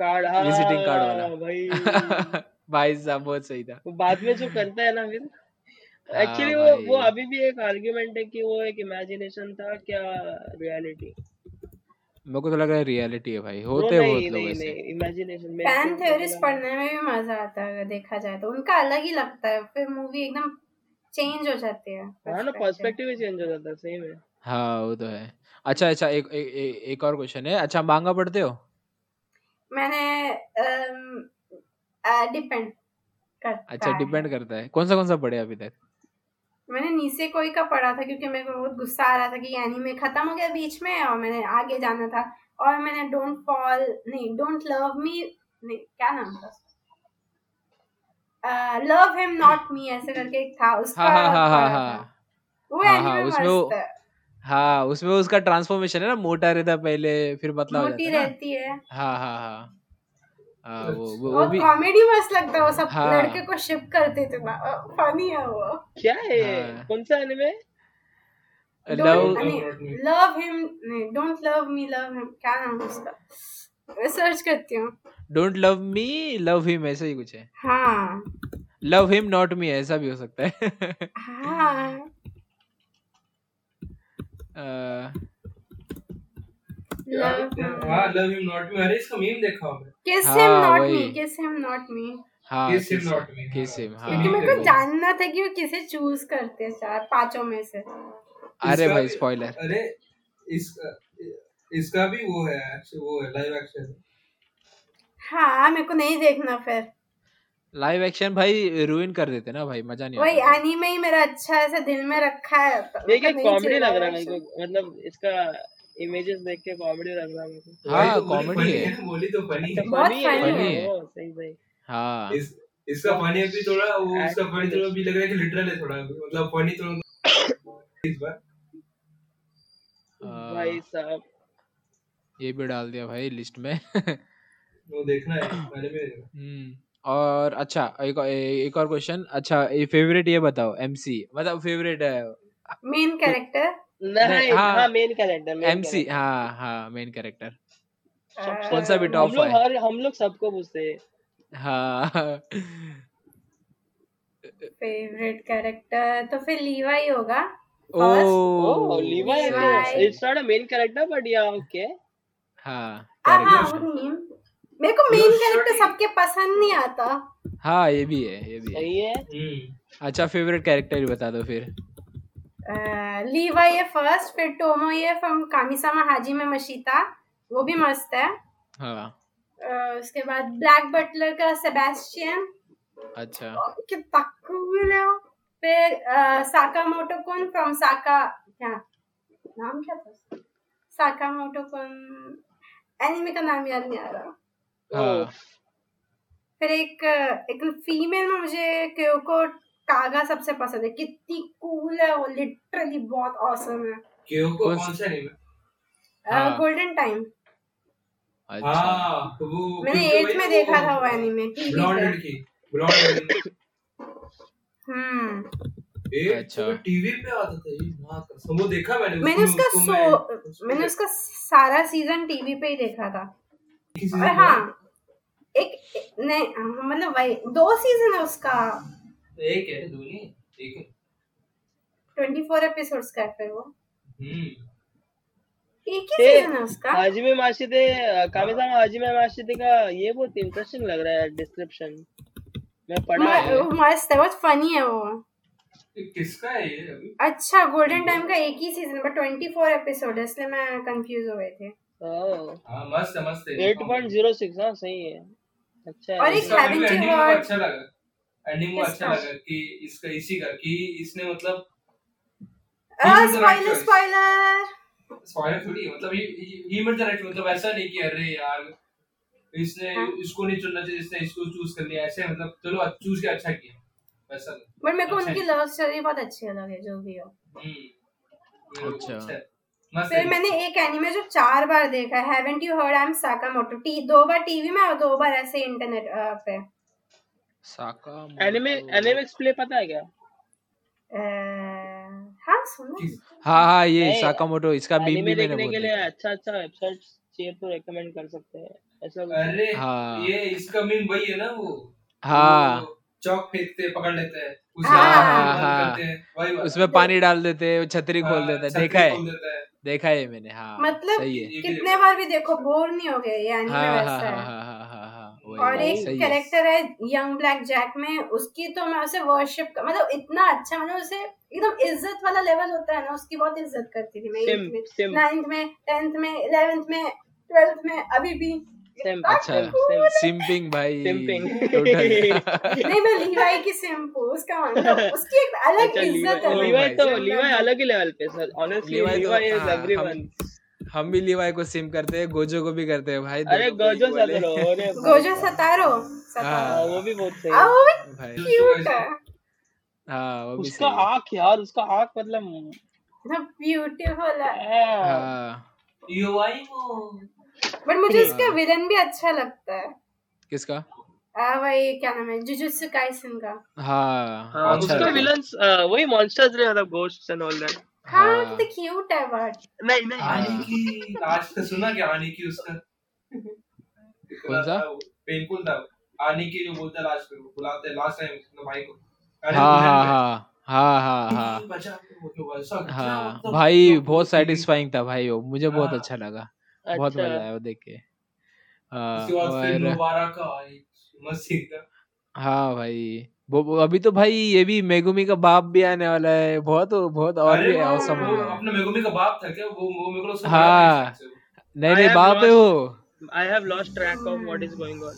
कार्ड हाँ, विजिटिंग कार्ड वाला। हाँ भाई भाई साहब बहुत सही था। वो बाद में जो करता है ना फिर। हाँ एक्चुअली वो वो अभी भी एक आर्ग्यूमेंट है कि वो एक इमेजिनेशन था क्या रियलिटी मेरे को तो लग रहा है रियलिटी है भाई। होते हैं बहुत लोग ऐसे। इमेजिनेशन मेरे फ़ैन थ्योरीज पढ़ने में भी मज़ा आता है अगर देखा जाए तो। उनका अलग ही लगता है फिर मूवी एकदम चेंज हो जाती है हाँ ना पर्सपेक्टिव ही चेंज हो जाता है सही में। हाँ वो तो है। अच्छा अच्छा एक एक, एक, एक और क्वेश्चन है। अच्छा मांगा पढ़ते हो? मैंने डिपेंड करता अच्छा डिपेंड करता है। कौन सा कौन सा पढ़े अभी तक? मैंने नीचे कोई का पढ़ा था क्योंकि मेरे को बहुत गुस्सा आ रहा था कि एनीमे खत्म हो गया बीच में और मैंने आगे जाना था। और मैंने डोंट फॉल नहीं डोंट लव मी नहीं क्या नाम था लव हिम नॉट मी ऐसे करके एक था उसका हाँ हाँ हाँ हाँ हाँ। वो हाँ हाँ उसमें वो हाँ। उसमें उसका ट्रांसफॉर्मेशन है ना मोटा रहता पहले फिर पतला हो मोटी रहती है। हाँ हाँ हाँ। हाँ वो वो, वो भी कॉमेडी मस्त लगता है वो सब हाँ। लड़के को शिप करते थे फनी है वो। क्या है हाँ। कौन सा एनिमे लव डोंट Love नहीं not me. लव हिम नहीं don't love me love him क्या नाम है उसका? मैं सर्च करती हूँ। Don't love me love him ऐसा ही कुछ है। हाँ। लव हिम नॉट मी ऐसा भी हो सकता है। हाँ। Love him love him not me अरे इसका मीम देखा किस हिम नॉट मी किस हिम नॉट मी हाँ Kiss him, kiss him, not me. हाँ, him, उसका। क्योंकि मेरे को जानना था कि वो किसे चूज़ करते हैं चार पाँचों में से। अरे भाई स्पॉइलर अरे इसका इसका भी वो है वो है लाइव एक्शन हाँ मेरे को नहीं देखना फिर। लाइव एक्शन भाई रुइन कर देते ना भाई मज़ा नहीं वही एनीमे ही मेरा अच्छा ऐसे दिल में रखा है तो ये क्या मेरे को कॉमेडी लग रहा है मेरे को। मतलब इसका इमेजेस देख के कॉमेडी लग रहा है हाँ, तो बोली है। बोली तो फनी अच्छा बहुत funny है। है। सही सही। हाँ। इस इसका फनी भी थोड़ा वो इसका फनी थोड़ा भी लग रहा है कि लिटरल है थोड़ा मतलब फनी थोड़ा इस बार। भाई साहब। ये भी डाल दिया भाई लिस्ट में। वो देखना है मैंने भी हम्म और अच्छा एक एक और क्वेश्चन अच्छा ये फेवरेट ये बताओ एमसी मतलब फेवरेट है। मेन कैरेक्टर नहीं हाँ। हाँ मेन कैरेक्टर एमसी हाँ हाँ मेन कैरेक्टर कौन सा भी top हर हम लोग सबको पूछते हैं। हाँ। फेवरेट कैरेक्टर तो फिर लीवाई होगा। Oh oh Levi it's not a main character but yeah okay हाँ हाँ मेरे को मेन कैरेक्टर सबके पसंद नहीं आता। हाँ ये भी है ये भी है। सही है। हम्म। अच्छा फेवरेट कैरेक्टर ही बता दो फिर। लीवाई है फ़र्स्ट फिर टोमो ये फ्रॉम कामिसामा हाजी में मशीता वो भी मस्त है। हाँ। अह, उसके बाद ब्लैक बटलर का सेबेस्टियन अच्छा। कितना कूल है फिर साकामोटो कुन फ्रॉम साका क्या? नाम क्या था साकामोटो कुन एनिमे का नाम याद नहीं आ रहा। हाँ। फिर एक एक फीमेल में मुझे क्योको कागा सबसे पसंद है। कितनी कूल है वो लिटरली बहुत ऑसम है। क्यों कौन कौन सा? हाँ। गोल्डन टाइम अच्छा। हाँ तो वो मैंने में देखा था वो एनिमे ब्लॉन्ड लड़की ब्लॉन्ड हम्म। ए अच्छा। अच्छा टीवी पे आता था? ये माँ कसम वो देखा मैंने मैंने उसका सो मैं- मैंने उसका सारा सीज़न टीवी पे ही देखा था। और हाँ। एक एक- नहीं हाँ, मतलब वही दो सीज़न है उसका। एक है दो नहीं एक है। ट्वेंटी फोर एपिसोड्स का है फिर वो। हम्म। एक ही सीज़न है उसका? हाजिमे माशिदे कामिसामा हाजिमे माशिदे का ये बहुत इंटरेस्टिंग लग रहा है डिस्क्रिप्शन मैं पढ़ा म- है। वो मस्त है बहुत फनी है वो। किसका है ये अभी? अच्छा गोल्डन टाइम का एक ही सीज़न पर ट्वेंटी फोर एपिसोड है इसलिए मैं कंफ्यूज हो गए थे। हाँ मस्त है मस्त है। 8.06 हाँ सही है। अच्छा और एक heard- अच्छा लगा। एंडिंग वो अच्छा लगा कि इसका इसी का कि इसने मतलब He was the right spoiler spoiler spoiler थोड़ी मतलब ही मेड द राइट मतलब ऐसा नहीं कि अरे यार इसने हाँ। इसको नहीं चुनना चाहिए इसने इसको चूज़ कर लिया ऐसे मतलब चलो चूज़ के अच्छा किया वैसा बट मेरे को अच्छा उनकी लव स्टोरी बहुत अच्छी लगी जो भी हो। हम्म अच्छा। फिर मैंने एक एनिमे जो चार बार देखा है haven't you heard I am Sakamoto T दो बार टीवी में और दो बार ऐसे इंटरनेट पे। साका एनिमे एनिमे प्ले पता है क्या? हाँ सुनो। हाँ हाँ ये साकामोटो इसका मीम भी मैंने देखने के लिए अच्छा अच्छा वेबसाइट चाहिए तो रेकमेंड कर सकते हैं। ऐसा अरे हाँ। ये इसका मीम वही है ना वो? हाँ। चौक फेंकते पकड़ लेते हैं। उसमें पानी डाल देते हैं छतरी खोल देते है। देखा है। देखा है मैंने हाँ मतलब सही है। कितने बार भी देखो बोर नहीं हो गए ये एनिमे हाँ हाँ वैसा हाँ है। और एक कैरेक्टर है। यंग ब्लैक जैक में उसकी तो मैं उसे वर्शिप मतलब इतना अच्छा मतलब उसे एकदम इज़्ज़त वाला लेवल होता है ना उसकी बहुत इज़्ज़त करती थी मैं नाइन्थ में टेंथ में इलेवेंथ में ट्वेल्थ में अभी भी। अच्छा सिंपिंग भाई. टोटल नहीं मैं लीवाई की सिंपू उसका मतलब उसकी एक अलग अच्छा इज़्ज़त है लीवाई तो लीवाई अलग ही लेवल पे सर ऑनेस्टली लीवाई तो इज़ एवरीवन हम भी लीवाई को सिम करते हैं गोजो को भी करते हैं भाई। अरे गोजो है। सतरो। Gojo Satoru. हाँ, वो भी बहुत सही। है वो भी भाई। क्यूट है। हाँ वो भी उसका आँख यार उसका आँख मतलब ब्यूटीफुल है। हाँ, हाँ। यूआई बट मुझे हाँ। उसका विलन भी अच्छा लगता है। किसका? आ, वही क्या नाम है जुजुत्सु काइसन का। हाँ हाँ, अच्छा उसका है। विलन्स वही मॉन्स्टर्स रहे मतलब घोस्ट एंड ऑल दैट हाँ। हाँ। कितने क्यूट है बट नहीं नहीं। हाँ। आने की आज का सुना क्या आने की उसका? कौन सा? पेनफुल था आने की जो बोलता है लास्ट में बुलाते हैं लास्ट टाइम उसने भाई को। हाँ हाँ हाँ हाँ हाँ हाँ। "नहीं, बचा के वो तो वैसा क्या हाँ मतलब भाई बहुत सेटिस्फाइंग था भाई वो। मुझे बहुत हाँ। अच्छा लगा बहुत अच्छा। मज़ा आया वो देख के। हाँ हाँ भाई। वो वो अभी तो भाई ये भी मेगुमी का बाप भी आने वाला है बहुत बहुत और भी वो औसम वो हो अपने मेगुमी का बाप था क्या? वो वो मेरे को हाँ। नहीं नहीं बाप है वो। I have lost track of what is going on.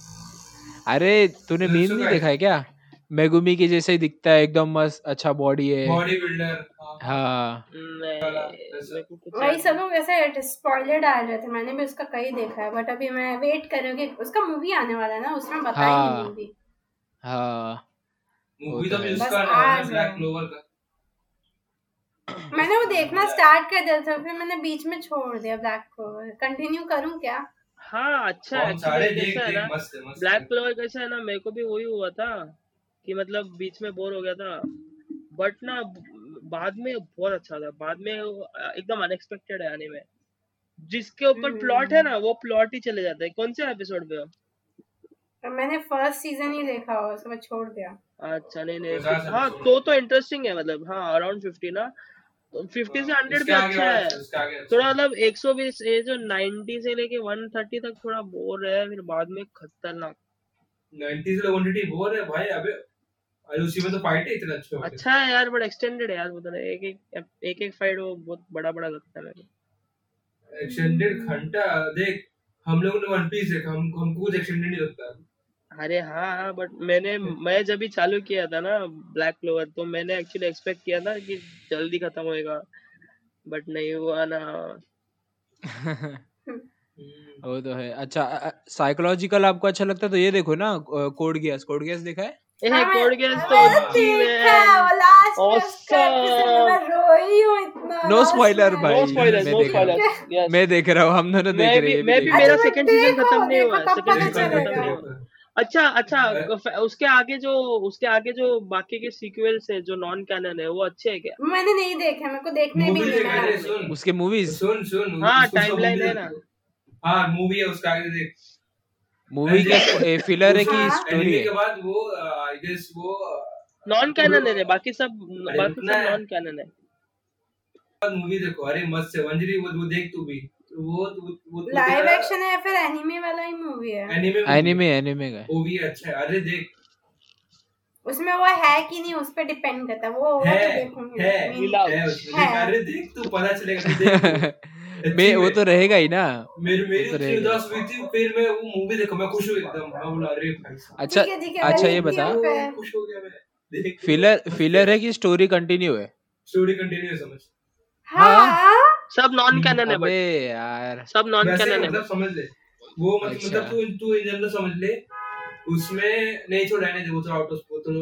अरे तूने मीम नहीं देखा है क्या? मेगुमी के जैसे ही दिखता है एकदम मस्त अच्छा बॉडी है। बॉडी बिल्डर हाँ। हाँ। वही सब लोग ऐसे स्पॉइलर डाल रहे थे मैंने भी उसका कई देखा है बट अभी मैं वेट कर रही हूँ उसका मूवी आने वाला है ना उसमें बताएँगे हाँ। मूवी हाँ। मूवी तो तो है। बस उसका है ब्लैक क्लोवर का। मैंने वो देखना स्टार्ट कर दिया था फिर मैंने बीच में छोड़ दिया ब्लैक को कंटिन्यू करूँ क्या? हाँ अच्छा है है है ब्लैक क्लोवर कैसा है ना मेरे को भी वही हुआ था कि मतलब बीच में बोर हो गया था। बट ना बाद में बहुत अच्छा था। बाद में एकदम अनएक्सपेक्टेड है आने में। जिसके ऊपर प्लॉट है हम्म ना वो प्लॉट ही चले जाता है। कौन से एपिसोड में हो? मैंने फ़र्स्ट सीज़न ही देखा उसके बाद छोड़ दिया। अच्छा नहीं नहीं हाँ तो तो इंटरेस्टिंग है मतलब हाँ अराउंड फिफ्टी ना। फिफ्टी से हंड्रेड भी अच्छा है। अच्छा। थोड़ा मतलब एक सौ बीस ये जो नाइन्टी से लेके वन थर्टी तक थोड़ा बोर है फिर बाद में खतरनाक। 90 से 180 बोर है भाई अबे अरे उसी में तो फाइट है इतने अच्छे अच्छा है यार बट एक्सटेंडेड है यार रहे एक एक एक एक फाइट वो बहुत बड़ा बड़ा लगता है मेरे एक्सटेंडेड घंटा देख हम लोगों ने वन पीस देखा हम हमको कुछ एक्सटेंडेड नहीं लगता। अरे हाँ हाँ बट मैंने मैं जब भी चालू किया था ना ब्लैक क्लोवर तो मैंने एक्चुअली एक्सपेक्ट किया था कि जल्दी खत्म होएगा बट नहीं हुआ ना। हम्म। वो तो है। अच्छा साइकोलॉजिकल आपको अच्छा लगता है तो ये देखो ना कोड गियास कोड गियास देखा है? ए हाँ कोड तो है। हूँ इतना नो स्पॉइलर भाई नो स्पॉइलर्स मैं नो देख रहा हूँ। मैं देख रहा हूँ हम दोनों देख रहे हैं मैं भी मेरा अच्छा सेकंड सीज़न खत्म नहीं हुआ सेकंड सीज़न खत्म नहीं हुआ। अच्छा अच्छा उसके आगे जो उसके आगे जो बाकी के सीक्वल्स है जो नॉन कैनन है वो अच्छे है क्या? मैंने नहीं देखे मेरे को देखने भी नहीं उसके मूवीज़ सुन सुन हाँ टाइमलाइन है ना। हाँ मूवी है उसका आगे देख। मूवी का फिलर है कि स्टोरी है? के बाद वो आई गेस वो नॉन कैनन है रे बाकी सब बाकी सब नॉन कैनन है। मूवी देखो अरे मस्त है मंजरी वो वो देख तू भी। वो वो लाइव एक्शन है या फिर एनिमे वाला ही मूवी है? एनिमे एनिमे एनिमे का वो भी अच्छा है। अरे देख। उसमें वो है कि नहीं उस पर डिपेंड करता है। वो है तो है मैं है है। अरे देख तू पता चलेगा तू देख। तू मैं वो तो रहेगा ही ना। मेरी मेरी तो उदास हुई थी फिर मैं वो मूवी देखा मैं खुश हूँ एकदम। मैं बोला अरे अच्छा अच्छा ये बता। हूँ खुश हो गया मैं। फिलर फिलर है कि स्टोरी कंटिन्यू है? स्टोरी कंटिन्यू है समझ। हाँ। हाँ। सब नॉन कैनन है अबे यार। सब नॉन कैनन है। मतलब समझ ले। वो मतलब अच्छा। मतलब तू तू इन जनरल समझ ले। उसमें नहीं छोड़ा रहने दे वो तो आउट ऑफ़ वो तो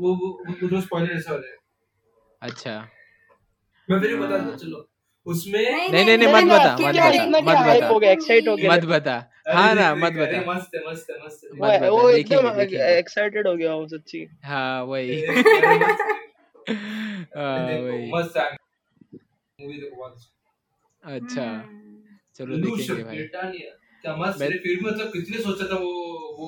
वो वो तो स्पॉइलर ऐसा हो जाएगा अच्छा। मैं फिर बता हाँ। दूँ चलो। उसमें नहीं नहीं नहीं मत बता मत बता मत बता। हो गया एक्साइट हो गया। मत बता। हाँ ना मत बता। मस्त है मस्त है मस्त है। वो मत वो एकदम एक्साइटेड हो गया वो सच्ची। हाँ वही। है। हाँ। वही। मस्त है। मूवी देखो बहुत अच्छी। हम्म। चलो देखेंगे भाई। क्या मस्त मैं फिर भी मतलब कितने सोचा था वो वो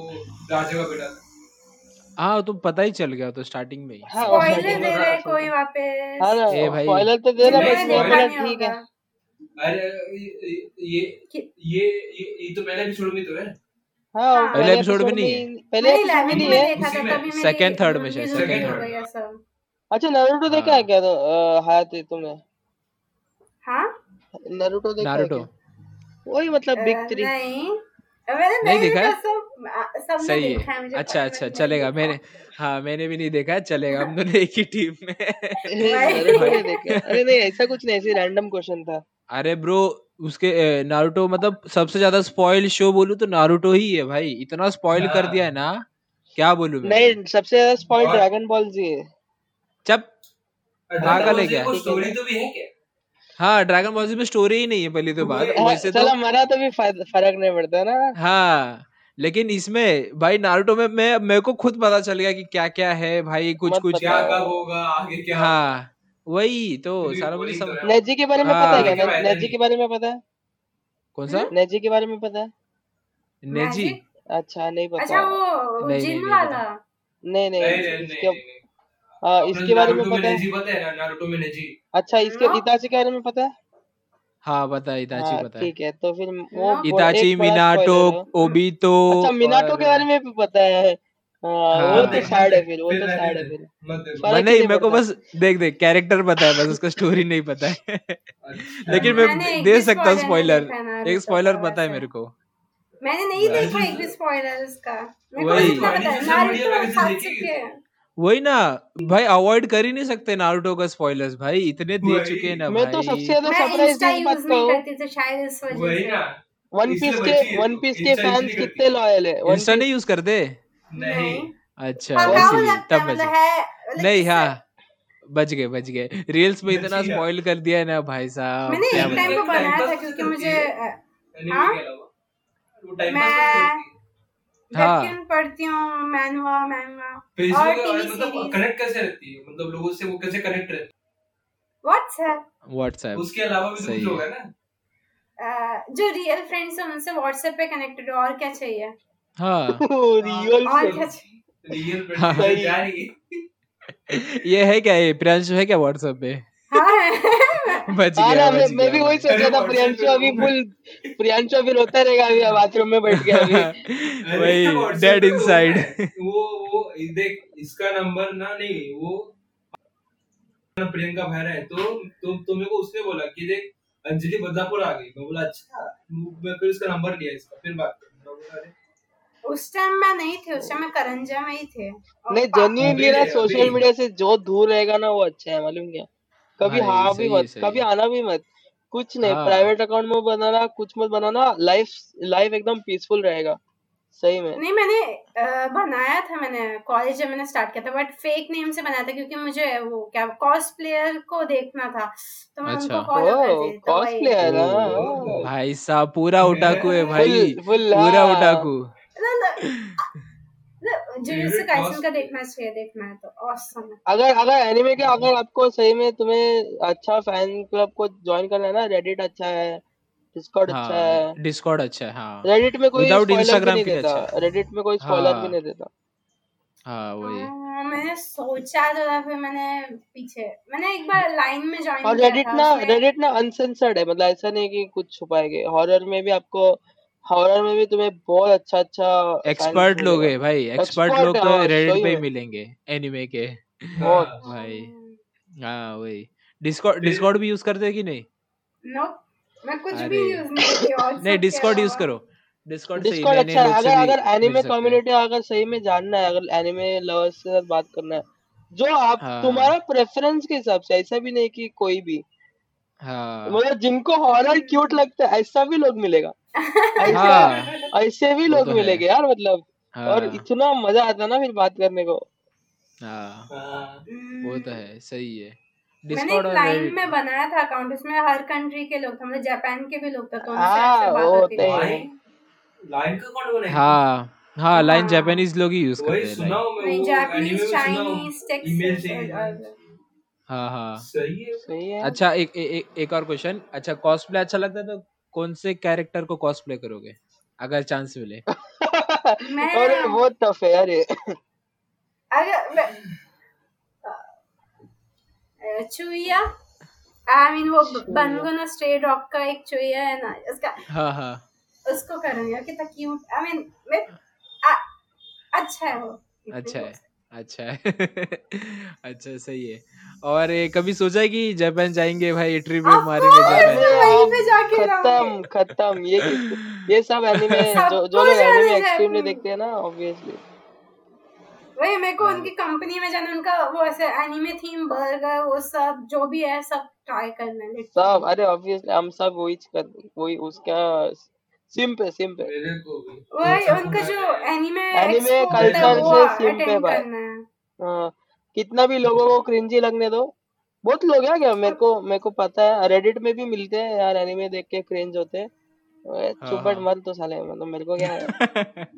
राजा का बेटा? था हाँ तो पता ही चल गया तो स्टार्टिंग में ही। हाँ स्पॉइलर दे रहे कोई वापस। हाँ ए भाई। स्पॉइलर तो दे रहा बस जिन्होंने मैं देखा बोला स्पॉइलर नहीं ठीक है अरे ये ये ये तो पहले एपिसोड में तो है। हाँ हाँ। पहले एपिसोड में नहीं है पहले एपिसोड में नहीं है। सेकंड थर्ड में। शायद सेकंड थर्ड अच्छा नारुतो देखा है हाँ। क्या तो हाथ तुमने हाँ? नारुतो देखा नारुतो वही मतलब बिग थ्री नहीं। मैंने नहीं नहीं देखा देखा है सब आ, सही है। देखा है मुझे अच्छा अच्छा चलेगा मैंने हाँ मैंने भी नहीं देखा चलेगा हम दोनों एक ही टीम में। नारुतो भाई देखा अरे नहीं ऐसा कुछ नहीं ऐसे रैंडम क्वेश्चन था। अरे ब्रो उसके नारुतो मतलब सबसे ज़्यादा स्पॉइल शो बोलूँ तो नारुतो ही है भाई। इतना स्पॉइल कर दिया है ना क्या बोलूँ मैं? नहीं सबसे ज़्यादा स्पॉइल ड्रैगन बॉल जी है। है क्या? को ठीक है। स्टोरी तो भी है क्या? हाँ ड्रैगन बॉल जी में स्टोरी ही नहीं है पहली तो बात। हाँ, वैसे तो चलो मरा तो भी फ़र्क नहीं पड़ता ना। हाँ लेकिन इसमें भाई नारुतो में मैं मेरे को खुद पता चल गया कि क्या क्या है भाई कुछ कुछ क्या कब होगा आगे क्या हाँ वही तो सारा मुझे सम तो नेजी के बारे में पता है हाँ। क्या? नेजी के बारे में पता है? कौन सा? नेजी के बारे में पता है? नेजी। अच्छा नहीं अच्छा वो जिन नहीं वाला। पता। नहीं नहीं इसके नहीं हाँ इसके बारे में पता है। पता है नारुतो में नेजी। अच्छा इसके इताची के बारे में पता है? हाँ पता है इताची हाँ पता है। ठीक है तो फिर वो इताची मिनाटो है। ओबीतो अच्छा मिनाटो के बारे में भी पता है। हाँ हाँ। वो तो मत है फिर वो तो सैड है फिर। नहीं मेरे को बस देख देख कैरेक्टर पता है बस उसका स्टोरी नहीं पता है। अच्छा। लेकिन मैं दे सकता हूँ spoiler स्पॉइलर एक स्पॉइलर पता है मेरे को। मैंने नहीं देखा एक भी स्पॉइलर उसका। मेरे को इतना पता है नारुतो? वही ना भाई अवॉइड कर ही नहीं सकते नारुतो का स्पॉइलर्स भाई। इतने दे चुके हैं ना मैं तो सबसे ज़्यादा सरप्राइज़ इस बात यूज़ का नहीं करती थी शायद इस वजह वही से। ना वन पीस के वन पीस के फैंस कितने लॉयल है? इंस्टा नहीं यूज़ करते? नहीं। अच्छा हाँ इसीलिए तब बच। मतलब गए नहीं हाँ बच गए बच गए। रील्स में इतना स्पॉइल कर दिया है ना भाई साहब मैंने एक टाइम बताऊँ? बनाया था क्योंकि मुझे है। हाँ? के टाइम मैं- हाँ। पढ़ती हूँ मैनवा मैंगा और टीवी मतलब कनेक्ट कैसे रहती है? मतलब लोगों से वो कैसे कनेक्ट रहती व्हाट्सएप व्हाट्सएप उसके अलावा भी तो कुछ होगा ना? जो रियल फ्रेंड्स हैं उनसे व्हाट्सएप पे कनेक्टेड हो और क्या चाहिए? हाँ। रियल और क्या चाहिए? रियल हाँ। फ्रेंड जा रही ये है क्या ये? प्रियांशु है क्या व्हाट्सएप पे? हाँ। बच हाँ गया ना मैं बच मैं भी वही सोच रहा था प्रियांशु अभी फुल प्रियांशु अभी रोता रहेगा अभी बाथरूम में बैठ के अभी। वही डेड इनसाइड वो वो देख इसका नंबर ना नहीं वो प्रियंका है तो तुम तो मेरे को उसने बोला कि देख अंजलि बदलापुर आ गई। मैं बोला अच्छा मैं फिर उसका नंबर लिया इसका फिर बात उस टाइम मैं नहीं थी उस टाइम मैं करंजा में ही थे। नहीं पा- जेन्युइनली ना सोशल मीडिया से जो दूर रहेगा ना वो अच्छा है मालूम क्या? कभी हाँ भी मत कभी आना भी मत। कुछ नहीं हाँ। प्राइवेट अकाउंट में बनाना कुछ मत बनाना लाइफ लाइफ एकदम पीसफुल रहेगा। सही में। नहीं मैंने बनाया था मैंने कॉलेज जब मैंने स्टार्ट किया था बट फेक नेम से बनाया था क्योंकि मुझे वो क्या कॉस्ट प्लेयर को देखना था। तो मैं अच्छा। उनको फॉलो करती थी तो कॉस्ट वही प्लेयर हाँ भाई साहब पूरा उठाकू है भाई। फुल फुल पूरा ना जुजुत्सु का देखना चाहिए देखना है तो ऑसम अगर अगर एनिमे के अगर आपको सही में तुम्हें अच्छा फ़ैन क्लब को ज्वाइन करना है ना रेडिट अच्छा है डिस्कॉर्ड अच्छा है। हाँ डिस्कॉर्ड अच्छा है हाँ। रेडिट में कोई स्पॉइलर भी नहीं के देता। अच्छा। रेडिट में कोई स्पॉइलर भी हाँ। नहीं देता। हाँ वही। हाँ, मैंने सोचा तो था फिर मैंने पीछे मैंने एक बार लाइन में ज्वाइन और रेडिट ना रेडिट ना अनसेंसर्ड है मतलब ऐसा नहीं कि कुछ छुपाएँगे हॉरर में भी आपको हॉरर में भी तुम्हें बहुत अच्छा अच्छा एक्सपर्ट लोग है भाई एक्सपर्ट लोग तो हाँ रेडिट पे ही मिलेंगे एनिमे के। बहुत। हाँ। भाई। हाँ वही। डिस्कॉर्ड डिस्कॉर्ड भी यूज़ करते हैं कि नहीं? नो मैं कुछ भी यूज़ नहीं करती नहीं डिस्कॉर्ड यूज़ करो। डिस्कॉर्ड से डिस्कॉर्ड नए नए अच्छा है। से अगर अगर एनिमे कम्युनिटी अगर सही में जानना है अगर एनिमे लवर्स के साथ बात करना है जो आप हाँ। तुम्हारा प्रेफरेंस के हिसाब से ऐसा भी नहीं कि कोई भी। हाँ। मतलब जिनको हॉरर क्यूट लगता है ऐसा भी लोग मिलेगा। हाँ। ऐसे भी लोग तो मिलेंगे यार मतलब। और हाँ इतना मज़ा आता ना फिर बात करने को। हाँ। हाँ। वो तो है सही है। मैंने एक लाइन में बनाया था अकाउंट उसमें हर कंट्री के लोग थे मतलब जापान के भी लोग थे तो उनसे हाँ वो होते हैं। लाइन लाइन का कौन हाँ हाँ लाइन हाँ जापानीज लोग ही यूज़ करते हैं सुना लाइन मैं जापानीज चाइनीज़ टेक्स ईमेल से ही हाँ हाँ। सही है। सही है। अच्छा एक एक एक और क्वेश्चन अच्छा कॉस्प्ले अच्छा लगता है तो कौन से कैरेक्टर को कॉस्प्ले करोगे? अगर चांस मिले। अरे बहुत टफ है। यार ये अगर मैं- अ, चुईया आई मीन वो बनगुनो स्ट्रे डॉग का एक चुईया है ना उसका हाँ हाँ। उसको करूँगी। कितना क्यूट आई मीन मैं अच्छा है वो। अच्छा है। अच्छा। है अच्छा सही है। और ये कभी सोचा है कि जापान जाएँगे भाई ट्रिप ऑफ़ मारेंगे जापान? पे जाके खत्म खत्म। ये ये सब एनिमे जो जो लोग एनिमे एक्सट्रीमली देखते हैं ना ऑब्वियसली वही मेरे को हाँ। उनकी कंपनी में जाना उनका वो ऐसे एनीमे थीम बर्गर वो सब जो भी है सब ट्राई करना। है सब अरे ऑब्वियसली हम सब वही कर वही उसका सिम पे सिम पे मेरे को भी। वही उनका जो एनीमे एनीमे है कल्चर से सिम पे भाई। हाँ, कितना भी लोगों को क्रिंजी लगने दो। बहुत लोग हैं क्या? मेरे को मेरे को पता है। रेडिट में भी मिलते हैं यार एनिमे देख के क्रिंज होते हैं। ओए, चुप बैठ हाँ मत तो साले मतलब मेरे को क्या है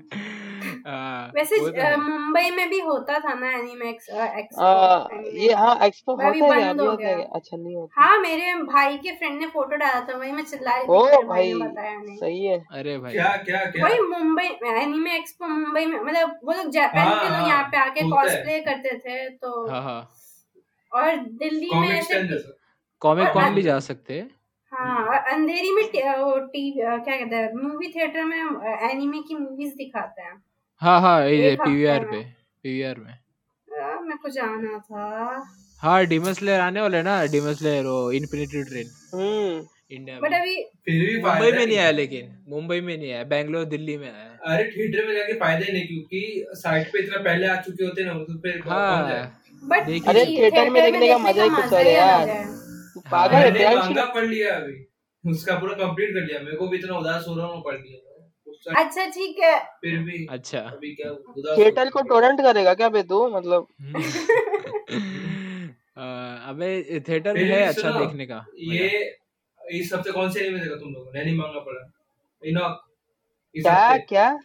वैसे मुंबई में भी होता था ना एनीमे एक्सपो ये हाँ एक्सपो होता है अभी होता है अच्छा नहीं होता हाँ मेरे भाई के फ्रेंड ने फ़ोटो डाला था वही मैं चिल्ला रही थी ओ मेरे भाई बताया नहीं सही है अरे भाई क्या क्या क्या वही मुंबई एनीमे एक्सपो मुंबई में मतलब वो लोग जापान के लोग यहाँ पे आके कॉस्प्ले करते थे तो हाँ हाँ और दिल्ली में ऐसे कॉमिक कॉन भी जा सकते हैं हाँ अंधेरी में टी, क्या कहते हैं मूवी थिएटर में एनीमे की मूवीज़ दिखाते हैं। हाँ हाँ ये पीवीआर पे पीवीआर में। मेरे को जाना था। हाँ डीमन स्लेयर आने वाला ना डीमन स्लेयर वो infinity train hmm. India but अभी फिर भी मुंबई में नहीं आया लेकिन मुंबई में नहीं आया बैंगलोर दिल्ली में आया। अरे थिएटर में जाके फ़ायदा ही नहीं क्योंकि साइट पे इतना पहले आ चुके होते ना तो फिर हाँ। बट अरे थिएटर में देखने का मज़ा ही कुछ और है यार। तू पागल है मैंने क्या पढ़ लिया अभी। उसका पूरा कंप्लीट कर लिया। मेरे को भी इतना उदास हो रहा हूँ पढ़ लिया। अच्छा ठीक है। फिर भी अच्छा। अभी क्या उदास थिएटर को टोरेंट करेगा क्या बे तू? मतलब अबे थिएटर में है अच्छा देखने का। ये इस हफ़्ते कौन से एनिमे देखा तुम लोगों ने? नहीं मांगा पड़ा। इनॉक क्या? क्या?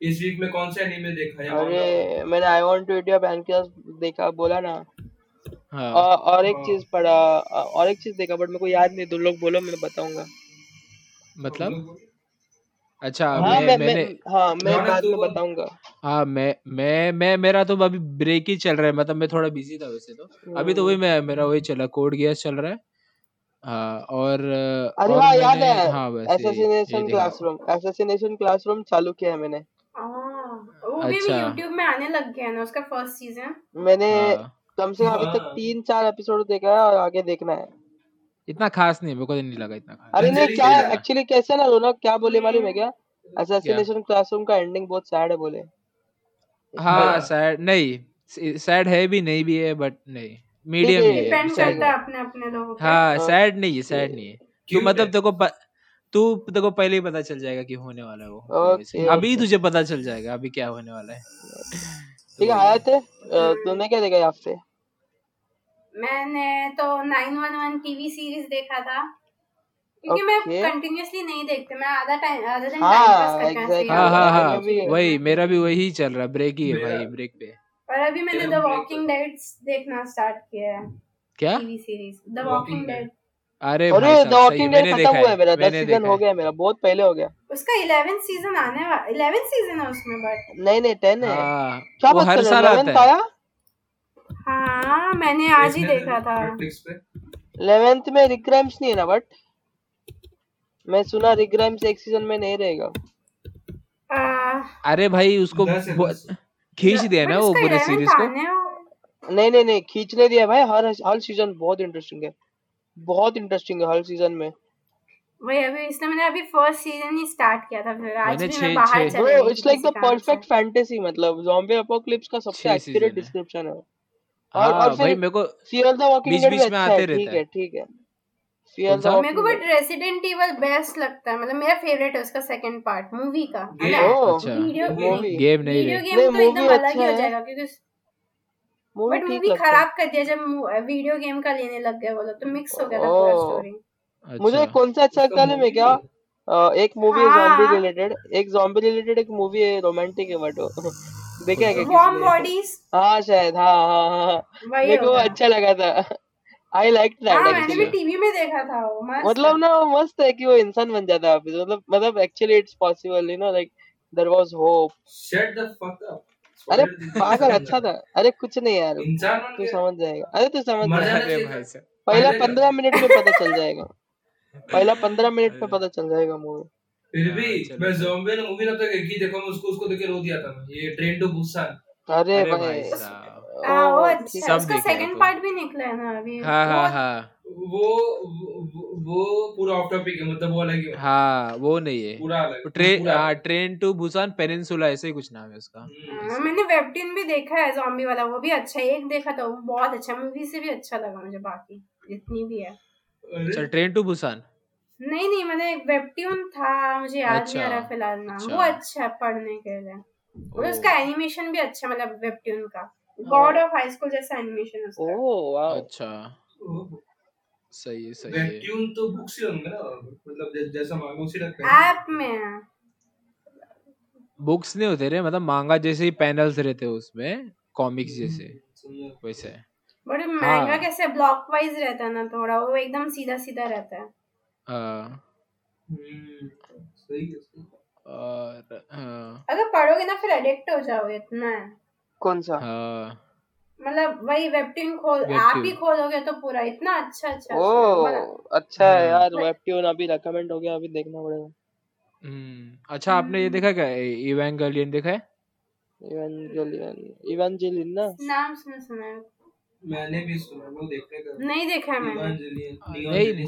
इस वीक में कौन सा एनिमे देखा या अरे मैंने I want to eat your pancakes देखा बोला ना। हाँ। और, एक हाँ। चीज़ पढ़ा और एक चीज़ देखा बट मेरे को याद नहीं तुम लोग बोलो मैं बताऊँगा। मतलब? अच्छा हाँ मैं मैं मैंने हाँ मैं बाद में तू- बताऊँगा। हाँ मैं मैं मैं मेरा तो अभी ब्रेक ही चल रहा है मतलब मैं थोड़ा बिज़ी था वैसे तो। अभी तो वही मैं मेरा वही चला कोड गियर्स चल रहा है। हाँ और अरे और हाँ याद मैंने है हाँ एसेसिनेशन देखा। क्लासरूम एसेसिनेशन क्लासरूम चालू किया है मैंने। हाँ, वो भी अच्छा। यूट्यूब में आने लग गया है ना उसका फ़र्स्ट सीज़न मैंने हाँ। कम से कम अभी तक हाँ। तीन चार एपिसोड देखा है और आगे देखना है। इतना खास नहीं है मेरे को नहीं लगा इतना खास। अरे नहीं क्या एक्चुअली कैसे ना रोना क्या बोले मालूम है क्या? एसेसिनेशन क्लासरूम का एंडिंग बहुत सैड है बोले। हाँ हाँ। सैड नहीं सैड है भी नहीं भी है बट नहीं। मीडियम ही है डिपेंड सैड करता है अपने अपने लोगों हाँ हाँ। सैड नहीं है सैड नहीं है। क्यों मतलब है? प- तू को पहले ही पता चल जाएगा कि होने वाला है वो। अभी तुझे पता चल जाएगा अभी क्या होने वाला है। ठीक है आए थे? अ, तूने क्या देखा ये हफ़्ते मैंने तो 911 टीवी सीरीज़ देखा था। क्योंकि okay. मैं. कंटिन्यूअसली नहीं देखती मैं आधा टाइम आधा दिन हाँ, टाइम पास करके ऐसे ही. हाँ वही मेरा भी वही चल रहा है ब्रेक ही है भाई ब्रेक पे। और अभी मैंने द वॉकिंग डेड देखना स्टार्ट किया है। क्या? TV series the walking dead अरे अरे द वॉकिंग डेड खत्म हुआ है मेरा दस मैंने सीज़न हो गया मेरा बहुत पहले हो गया। उसका 11th सीज़न आने वाला 11th सीज़न है उसमें बट नहीं नहीं टेन है। हाँ क्या वो हर साल आता है। हाँ मैंने आज ही देखा था। इलेवेंथ में रिक नहीं है ना बट मैं सुना रिक एक सीज़न में नहीं रहेगा। अरे भाई उसको है खींच दिया ना वो पूरे सीरीज़ को? नहीं नहीं नहीं खींचने दिया भाई हर हर सीज़न बहुत इंटरेस्टिंग है। बहुत इंटरेस्टिंग है हर सीज़न में। वही अभी इसने मैंने अभी फ़र्स्ट सीज़न ही स्टार्ट किया था फिर आज भी मैं बाहर चली it's like the perfect fantasy मतलब जॉम्बी अपोकलिप्स का सबसे एक्यूरेट डिस्क्रिप्शन है। और हाँ और भाई फिर मेरे को फियर द वॉकिंग डेड भी में अच्छा आते है ठीक रहता है है। ठीक है। द मेरे को बट रेसिडेंट इवल बेस्ट लगता है मतलब मेरा फेवरेट है उसका सेकंड पार्ट मूवी का है ना? अच्छा। वीडियो गेम नहीं वीडियो गेम तो एकदम अलग अच्छा ही हो। जाएगा क्योंकि मूवी बट ठीक मूवी है। खराब कर दिया जब वीडियो गेम का लेने लग गए वो लोग तो मिक्स हो गया था पूरा स्टोरी मुझे अच्छा। कौन सा अच्छा लगता है मैं क्या एक मूवी है। जॉम्बी हाँ रिलेटेड एक जॉम्बी रिलेटेड एक मूवी है रोमांटिक है बट देखा है वार्म बॉडीज हाँ शायद हाँ हाँ हाँ हाँ। मेरे को अच्छा लगा था। आई लाइक दैट हाँ मैंने भी टीवी में देखा था वो मस्त। मतलब ना वो मस्त है कि वो इंसान बन जाता है वापस। मतलब मतलब actually it's possible you know like there was hope shut the fuck up अरे पागल अच्छा था। अरे कुछ नहीं यार। इंसान तू समझ जाएगा। अरे तू समझ जाएगा। पहला पंद्रह मिनट में पता चल जाएगा। पहला पंद्रह मिनट में पता चल जाएगा मूवी। फिर हाँ भी मैं चलो ज़ॉम्बी ने मूवी तब तक एक ही देखा मैं उसको उसको देख के रो दिया था मैं। ये ट्रेन टू बुसान अरे अरे भाई साहब। वो अच्छा सब उसका सेकंड तो। पार्ट भी निकला है ना अभी। हाँ हाँ हाँ। वो वो, वो पूरा ऑफ़ टॉपिक है मतलब वो अलग ही है। हाँ वो नहीं है। पूरा अलग ट्रेन हाँ ट्रेन टू बुसान पेनिनसुला ऐसे ही कुछ नाम है उसका। हम्म, हाँ, मैंने वेबटून भी देखा है जॉम्बी वाला वो भी अच्छा है एक देखा था वो बहुत अच्छा मूवी से भी अच्छा लगा मुझे बाकी जितनी भी है। अच्छा ट्रेन टू बुसान नहीं नहीं मैंने एक वेबटून था मुझे याद नहीं आ अच्छा रहा फ़िलहाल नाम। वो अच्छा अच्छा है पढ़ने के लिए। और उसका एनिमेशन भी अच्छा मतलब वेबटून का। गॉड ऑफ़ हाई स्कूल जैसा एनिमेशन है उसका। Oh wow. अच्छा। सही है सही है। वेबट्यून तो बुक्स ही होंगे ना मतलब जैसा मांगो उसी लगता है। ऐप में है। बुक्स नहीं होते रे मतलब मांगा जैसे ही पैनल्स रहते हैं उसमें कॉमिक्स जैसे। हम्म, वैसे बट महँगा हाँ। कैसे ब्लॉक वाइज रहता है ना थोड़ा वो एकदम सीधा सीधा रहता है। अगर पढ़ोगे ना फिर एडिक्ट हो जाओगे इतना है। कौन सा? हाँ। मतलब वही वेबटून खोल ऐप ही खोलोगे तो पूरा इतना अच्छा अच्छा ओ अच्छा है हम्म यार वेबट्यून अभी रेकमेंड हो गया अभी देखना पड़ेगा। हम्म अच्छा आपने ये देखा क्या? इवेंगेलियन देखा है? इवेंजेलियन इवेंजेलिन ना? नाम सुना सुना मैंने भी सुना वो देखने का। नहीं देखा है मैंने। इवेंजेलियन नहीं।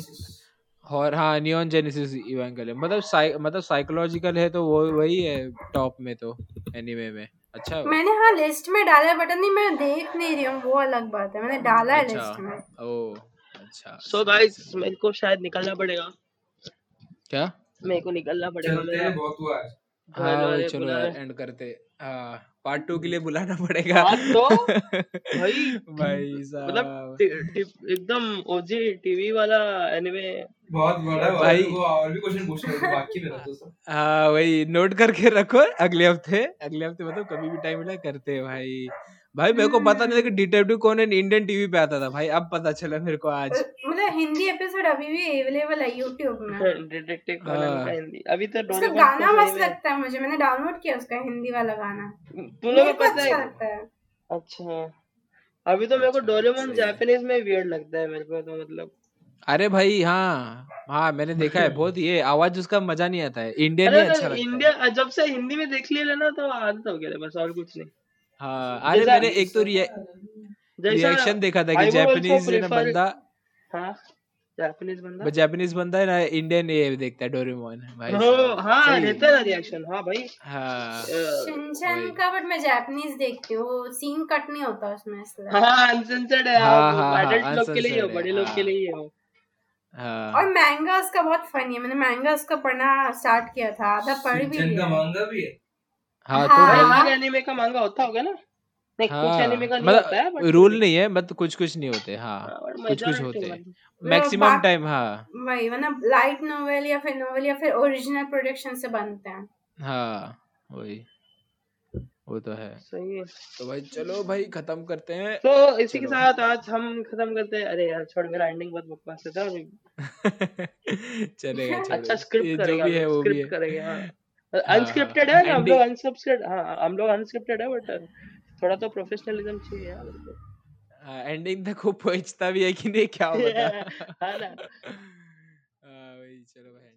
और हाँ नियॉन जेनेसिस इवेंगेलियन मतलब साइ मतलब साइकोलॉजिकल है तो वो वही है टॉप में तो एनीमे में। अच्छा है। वो। मैंने हाँ लिस्ट में डाला है बट नहीं मैं देख नहीं रही हूँ वो अलग बात है। मैंने डाला है अच्छा। लिस्ट में। ओ अच्छा। सो गाइस मेरे को शायद निकलना पड़ेगा। क्या? मेरे को निकलना पड़ेगा चलते हैं बहुत हुआ है हाँ चलो एंड करते। हाँ। पार्ट टू के लिए बुलाना पड़ेगा। तो भाई भाई मतलब साहब। टी- एकदम ओजी टीवी वाला एनिमे बहुत बड़ा है भाई। वो और भी क्वेश्चन पूछने हैं, तो बाकी में रखो सब। हाँ वही नोट करके रखो अगले हफ़्ते अगले हफ़्ते मतलब कभी भी टाइम मिला करते हैं भाई। भाई मेरे को पता नहीं था कि डिटेक्टिव कौन इंडियन टीवी पे आता था। भाई अब पता चला मेरे को आज। मतलब हिंदी एपिसोड अभी भी अवेलेबल है यूट्यूब में। डिटेक्टिव कॉनन का हाँ। हिंदी। अभी तो उसका गाना तो मस्त में लगता है मुझे मैंने डाउनलोड किया उसका हिंदी वाला गाना। तुम लोगों को पता अच्छा है अच्छा। अभी तो मेरे को अच्छा डोरेमोन जापानीज में वियर्ड लगता है मेरे को तो मतलब। अरे भाई हाँ। हाँ मैंने देखा है बहुत ये आवाज़ उसका मज़ा नहीं आता है। इंडियन अच्छा तो लगता है। इंडिया जब से हिंदी में देख लिया ना तो आदत हो गया बस और कुछ नहीं। हाँ अरे मैंने एक तो रिएक्शन देखा था कि जापानीज है ना बंदा हाँ जापानीज बंदा? जापानीज बंदा है ना इंडियन ये देखता है डोरेमोन भाई। हो हाँ रहता है रिएक्शन हाँ भाई। हाँ। शिनचैन का बट मैं जापानीज देखती हूँ वो सीन कट नहीं होता उसमें इसलिए हाँ अनसेंसर्ड है हाँ हाँ हाँ एडल्ट लोग के लिए हो बड़े लोग के हाँ। लिए हो हाँ। और मैंगा उसका बहुत फनी है मैंने मैंगा उसका पढ़ना स्टार्ट किया था आधा पढ़ भी लिया का मांगा भी है? हाँ तो हाँ भाई भाई हाँ एनिमे का मांगा होता होगा ना? नहीं कुछ हाँ का नहीं होता है मतलब बट रूल नहीं है मतलब कुछ कुछ नहीं होते हाँ कुछ कुछ होते हैं मतलब। मैक्सिमम टाइम हाँ। वही मतलब लाइट नोवेल या फिर नोवेल या फिर ओरिजिनल प्रोडक्शन से बनते हैं। हाँ वही। वो तो है। सही है। तो भाई चलो भाई खत्म करते हैं। तो इसी के साथ आज हम खत्म करते हैं। अरे यार छोड़ मेरा एंडिंग बहुत बकवास है था चलेगा अच्छा स्क्रिप्ट ये जो भी है वो भी स्क्रिप्ट है। करेंगे हाँ हाँ। हाँ, अनस्क्रिप्टेड है हम लोग अनसब्सक्रिप्ट हाँ हम लोग अनस्क्रिप्टेड है बट थोड़ा तो प्रोफेशनलिज्म चाहिए हाँ, यार एंडिंग हाँ, तक वो पहुँचता भी है कि नहीं क्या होगा? हाँ ना। चलो भाई।